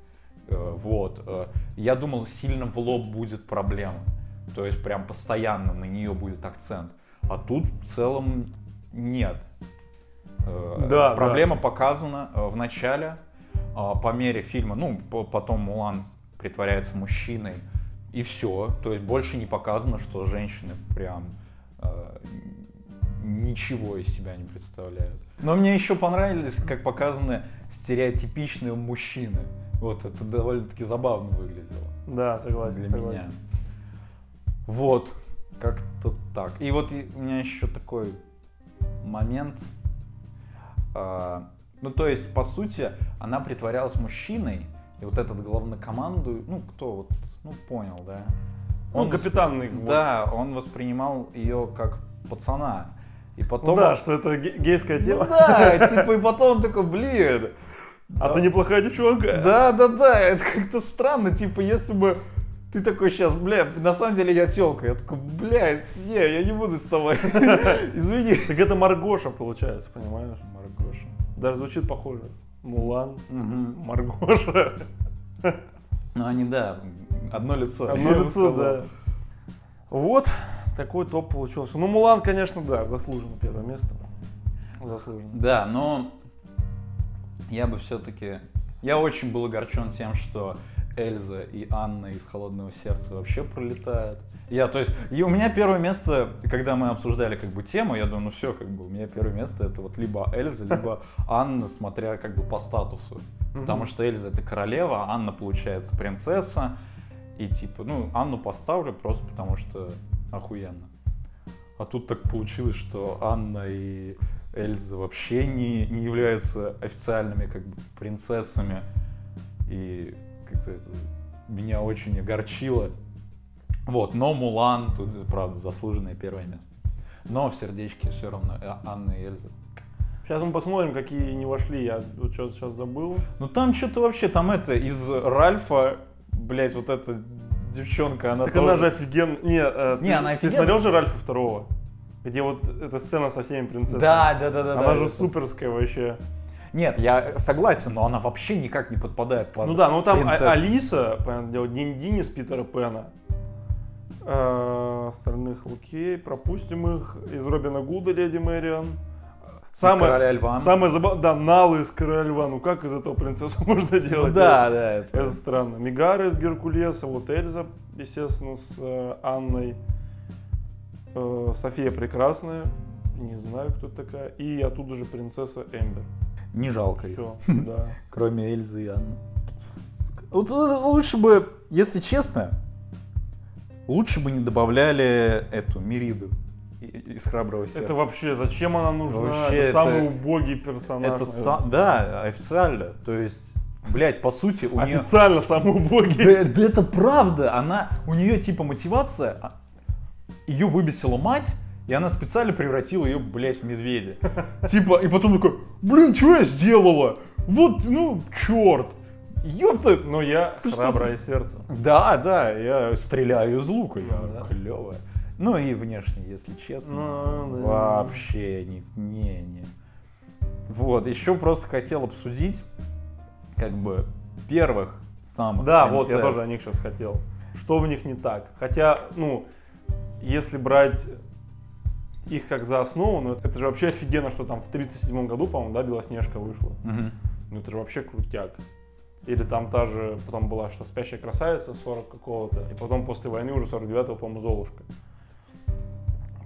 Э, Вот. э, Я думал, сильно в лоб будет проблема. То есть прям постоянно на нее будет акцент. А тут в целом нет. Э, Да, Проблема показана э, в начале, а, по мере фильма, ну, по- потом Мулан притворяется мужчиной, и все. То есть больше не показано, что женщины прям э, ничего из себя не представляют. Но мне еще понравились, как показаны стереотипичные мужчины. Вот это довольно-таки забавно выглядело Да, согласен, для согласен. меня. Вот, как-то так. И вот у меня еще такой момент. а, ну, то есть, по сути, она притворялась мужчиной, и вот этот главнокоманду, ну, кто вот, ну, понял, да? Он вос- капитан их, вот. Да, он воспринимал ее как пацана. И Ну потом... да, что это ге- гейская Ну тема. да, типа, и потом он такой, блин, А ты неплохая девчонка. да, да, да, это как-то странно, типа, если бы ты такой сейчас, бля, на самом деле я телка. Я такой, блядь, не, я не буду с тобой. Извини. Так это Маргоша получается, понимаешь? Маргоша. Даже звучит похоже. Мулан, Мгм. Маргоша. Ну они, да, одно лицо. Одно лицо, да. Вот такой топ получился. Ну, Мулан, конечно, да, заслуженно первое место. Заслуженно. Да, но я бы все-таки... Я очень был огорчен тем, что Эльза и Анна из «Холодного сердца» вообще пролетают. Я, то есть, и у меня первое место, когда мы обсуждали как бы тему, я думаю, ну все, как бы у меня первое место это вот либо Эльза, либо Анна, смотря как бы по статусу. Потому что Эльза это королева, а Анна получается принцесса. И типа, ну, Анну поставлю просто потому что охуенно. А тут так получилось, что Анна и Эльза вообще не, не являются официальными как бы принцессами. И как-то это меня очень огорчило. Вот, но Мулан тут, правда, заслуженное первое место. Но в сердечке все равно э, Анна и Эльза. Сейчас мы посмотрим, какие не вошли. Я вот что сейчас забыл. Ну там что-то вообще, там это, из Ральфа блядь, вот эта девчонка, она Так тоже- она же офигенно... Не, э, Не, ты, она ты офигенно. смотрел же Ральфа второго? Где вот эта сцена со всеми принцессами? Да, да, да, да. Она да, же это- суперская вообще. Нет, я согласен, но она вообще никак не подпадает под Ну да, ну там А- принцессу. Алиса, понятное дело, Динь из Питера Пэна. Э, Остальных окей, пропустим их. Из Робина Гуда Леди Мэриан. Из «Короля льва». Самое забавное, да, Налы из Короля Льва. Ну как из этого принцессу можно Ну делать? да, да, это... Это странно. Мегара из Геркулеса, вот Эльза, естественно, с э, Анной. Э, София Прекрасная, не знаю, кто такая. И оттуда же принцесса Эмбер. Не жалко их. Все, да. Кроме Эльзы и Анны. Вот лучше бы, если честно, лучше бы не добавляли эту Мириду из храброго сердца. Это вообще, зачем она нужна? Вообще, это, это- самый убогий персонаж. Это са- да, официально. То есть, блядь, по сути, у нее... Официально самый убогий. Да, да это правда. Она, у нее типа мотивация, а, ее выбесила мать, и она специально превратила ее, блядь, в медведя. Типа, и потом такой, блин, что я сделала? Вот, ну, черт. Ёпта. Но я Ты что храброе с- сердце. Да, да, я стреляю из лука, я Ну да. клевая. Ну и внешне, если честно. Ну, да. Вообще не, не, не. Вот, еще просто хотел обсудить, как бы, первых самых Да, вот я принцесс. тоже о них сейчас хотел. Что в них не так? Хотя, ну, если брать их как за основу, ну это же вообще офигенно, что там в 37 году, по-моему, да, Белоснежка вышла. Мгм. Ну это же вообще крутяк. Или там та же, потом была, что «Спящая красавица» 40 какого-то, и потом после войны уже 49-го, по-моему, «Золушка».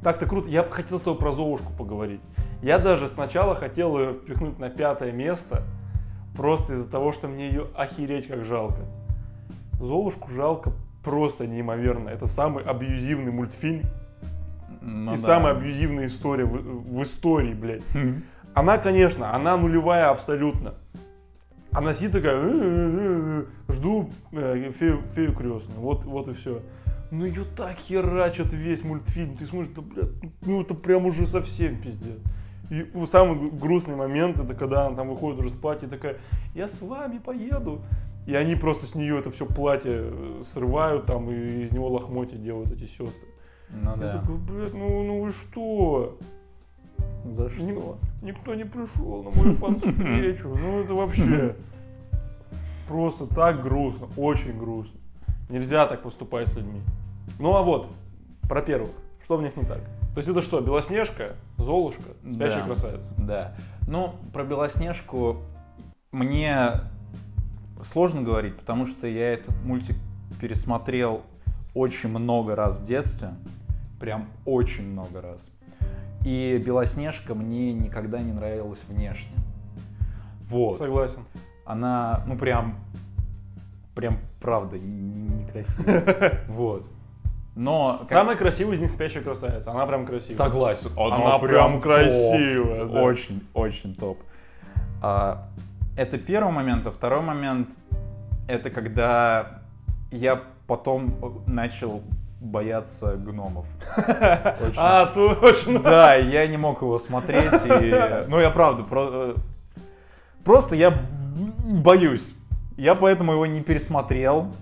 Так-то круто. Я бы хотел с тобой про Золушку поговорить. Я даже сначала хотел ее впихнуть на пятое место, просто из-за того, что мне ее охереть как жалко. Золушку жалко просто неимоверно. Это самый абьюзивный мультфильм Ну и да. самая абьюзивная история в, в истории, блядь. Она, конечно, она нулевая абсолютно. Она сидит такая, «Э-э-э, жду э, фею, фею крестную, вот, вот и все. Ну ее так херачат весь мультфильм, ты смотришь, да, блядь, ну это прям уже совсем пиздец. И самый гру- грустный момент, это когда она там выходит уже с платья и такая, я с вами поеду. И они просто с нее это все платье э, срывают там и из него лохмотья делают эти сестры. Ну Я да. такой, блядь, ну, ну вы что? За что? Никто не пришел на мою фан-встречу. Ну это вообще просто так грустно, очень грустно. Нельзя так поступать с людьми. Ну а вот, про первых. Что в них не так? То есть это что, Белоснежка, Золушка, Спящая Да. красавица? Да. Ну, про Белоснежку мне сложно говорить, потому что я этот мультик пересмотрел очень много раз в детстве. Прям очень много раз. И Белоснежка мне никогда не нравилась внешне. Вот. Согласен. Она, ну прям, прям правда некрасивая. Вот. Но... как- Самая красивая из них Спящая красавица. Она прям красивая. Согласен. Она прям красивая, да. Очень, очень топ. А, это первый момент. А второй момент, это когда я потом начал бояться гномов. Очень. А, точно. Да, я не мог его смотреть. И... Ну, я правда, про- э, просто я боюсь. Я поэтому его не пересмотрел.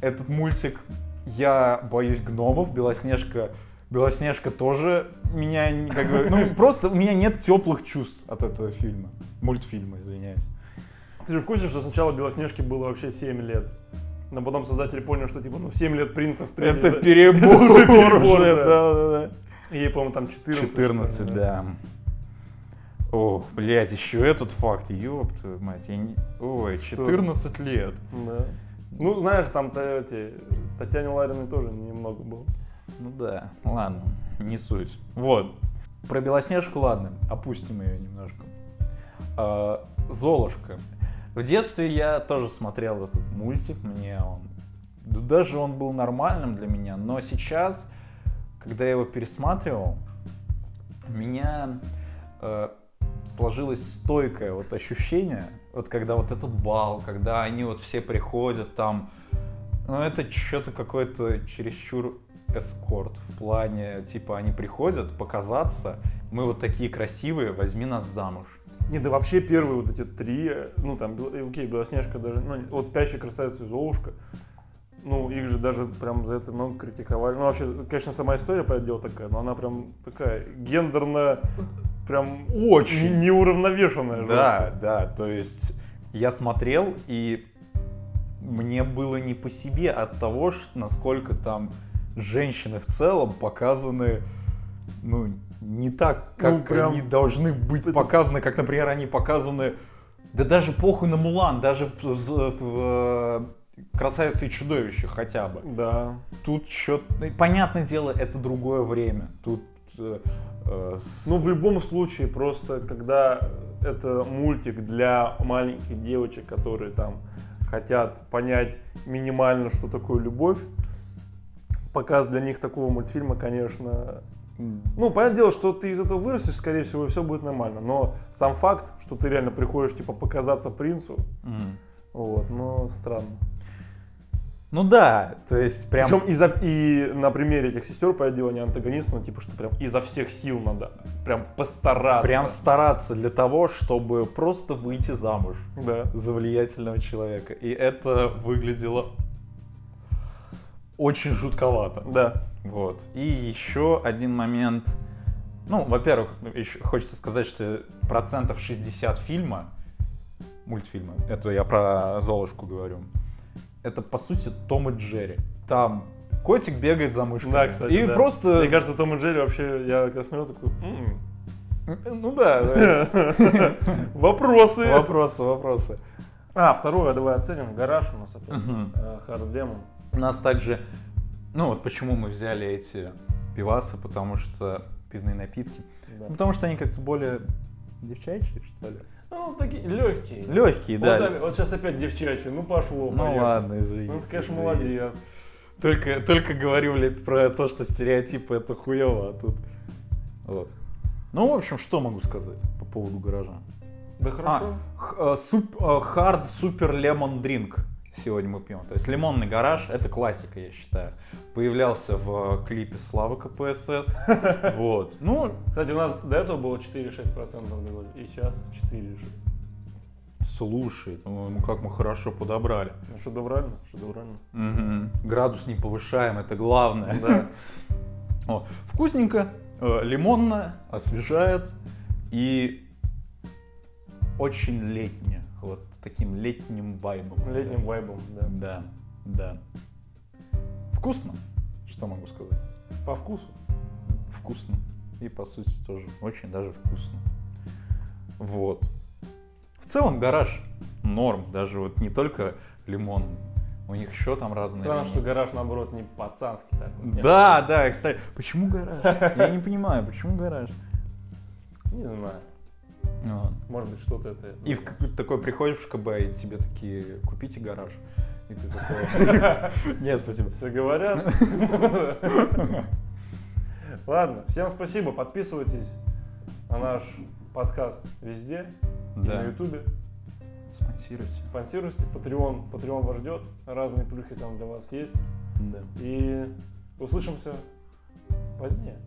Этот мультик. Я боюсь гномов. Белоснежка. Белоснежка тоже меня как бы, ну просто у меня нет теплых чувств от этого фильма, мультфильма, извиняюсь. Ты же в курсе, что сначала Белоснежке было вообще 7 лет? Но потом создатели поняли, что типа, ну в 7 лет принца встретить. Это да? перебор, Это перебор, да. да, да, да. Ей, по-моему, там 14. 14, что ли, да. О, блядь, еще этот факт, ёб твою мать. я не- Ой, 14 лет. Да. Ну, знаешь, там эти, Татьяне Лариной тоже немного было. Ну да, ладно, не суть. Вот. Про Белоснежку, ладно, опустим ее немножко. А, Золушка. В детстве я тоже смотрел этот мультик, мне он... да Даже он был нормальным для меня, но сейчас, когда я его пересматривал, у меня э, сложилось стойкое вот ощущение, вот когда вот этот бал, когда они вот все приходят там, ну это что-то какой-то чересчур эскорт в плане, типа они приходят показаться, мы вот такие красивые, возьми нас замуж. Не, да вообще первые вот эти три, ну там, э, окей, Белоснежка даже, ну вот Спящая красавица и Золушка, ну, их же даже прям за это много критиковали. Ну, вообще, конечно, сама история, по дело такая, но она прям такая гендерно, прям Очень. не- неуравновешенная. Да, жестко. да, то есть я смотрел, и мне было не по себе от того, насколько там женщины в целом показаны, ну, не так, как Ну, прям они должны быть это- показаны, как, например, они показаны, да даже похуй на Мулан, даже в, в- в, э, «Красавице и чудовище» хотя бы. Да. Тут что-то, понятное дело, это другое время, тут... э, э, с- Ну, в любом случае, просто когда это мультик для маленьких девочек, которые там хотят понять минимально, что такое любовь, показ для них такого мультфильма, конечно... Ну, понятное дело, что ты из этого вырастешь, скорее всего, и все будет нормально. Но сам факт, что ты реально приходишь, типа, показаться принцу, Мгм. вот, ну, странно. Ну да, то есть прям... Причем изо, и на примере этих сестер, по делу, не антагонист, но типа, что прям изо всех сил надо прям постараться. Прям стараться для того, чтобы просто выйти замуж Да. за влиятельного человека. И это выглядело очень жутковато. Да. Вот. И еще один момент. Ну, во-первых, еще хочется сказать, что процентов 60 фильма, мультфильма, это я про Золушку говорю, это, по сути, Том и Джерри. Там котик бегает за мышкой. Да, кстати, И да. просто... Мне кажется, Том и Джерри вообще, я когда смотрел, такой, «М-м». Ну да, вопросы. вопросы, вопросы. А, второе, давай оценим. Гараж у нас опять. Э, Demon. У нас также, ну вот почему мы взяли эти пивасы, потому что пивные напитки, Да. Потому что они как-то более девчачьи, что ли. Ну, такие легкие. Легкие, Вот, да. так, вот сейчас опять девчачьи. Ну, пошло. Ну поехали. ладно, извините. Ну, ты, конечно, извините. молодец. Только, только говорю ли про то, что стереотипы это хуево, а тут... Вот. Ну, в общем, что могу сказать по поводу гаража? Да А, хорошо. х- э, суп- Hard Super Lemon Drink сегодня мы пьем. То есть лимонный гараж, это классика, я считаю. Появлялся в клипе Славы КПСС. Вот. Ну, Кстати, у нас до этого было 4-6% алкоголя. И сейчас 4-6. слушай, ну как мы хорошо подобрали. Ну, шедеврально, шедеврально. Мгм. Градус не повышаем, это главное. Да. О, вкусненько, э, лимонно, освежает и очень летнее. Таким летним вайбом. Летним вайбом, да. Да, да. Вкусно, что могу сказать. По вкусу. Вкусно. И по сути тоже очень даже вкусно. Вот. В целом гараж норм, даже вот не только лимонный. У них еще там разные. Странно, лимоны. что гараж, наоборот, не пацанский такой. Да, да, кстати, почему гараж? Я не понимаю, почему гараж? Не знаю. Вот. Может быть, что-то это... И в такой приходишь в КБ, и тебе такие, купите гараж. И ты такой, нет, спасибо. Все говорят. Ладно, всем спасибо. Подписывайтесь на наш подкаст везде. И на Да, Ютубе. спонсируйте. Спонсируйте. Patreon. Patreon вас ждет. Разные плюхи там для вас есть. Да. И услышимся позднее.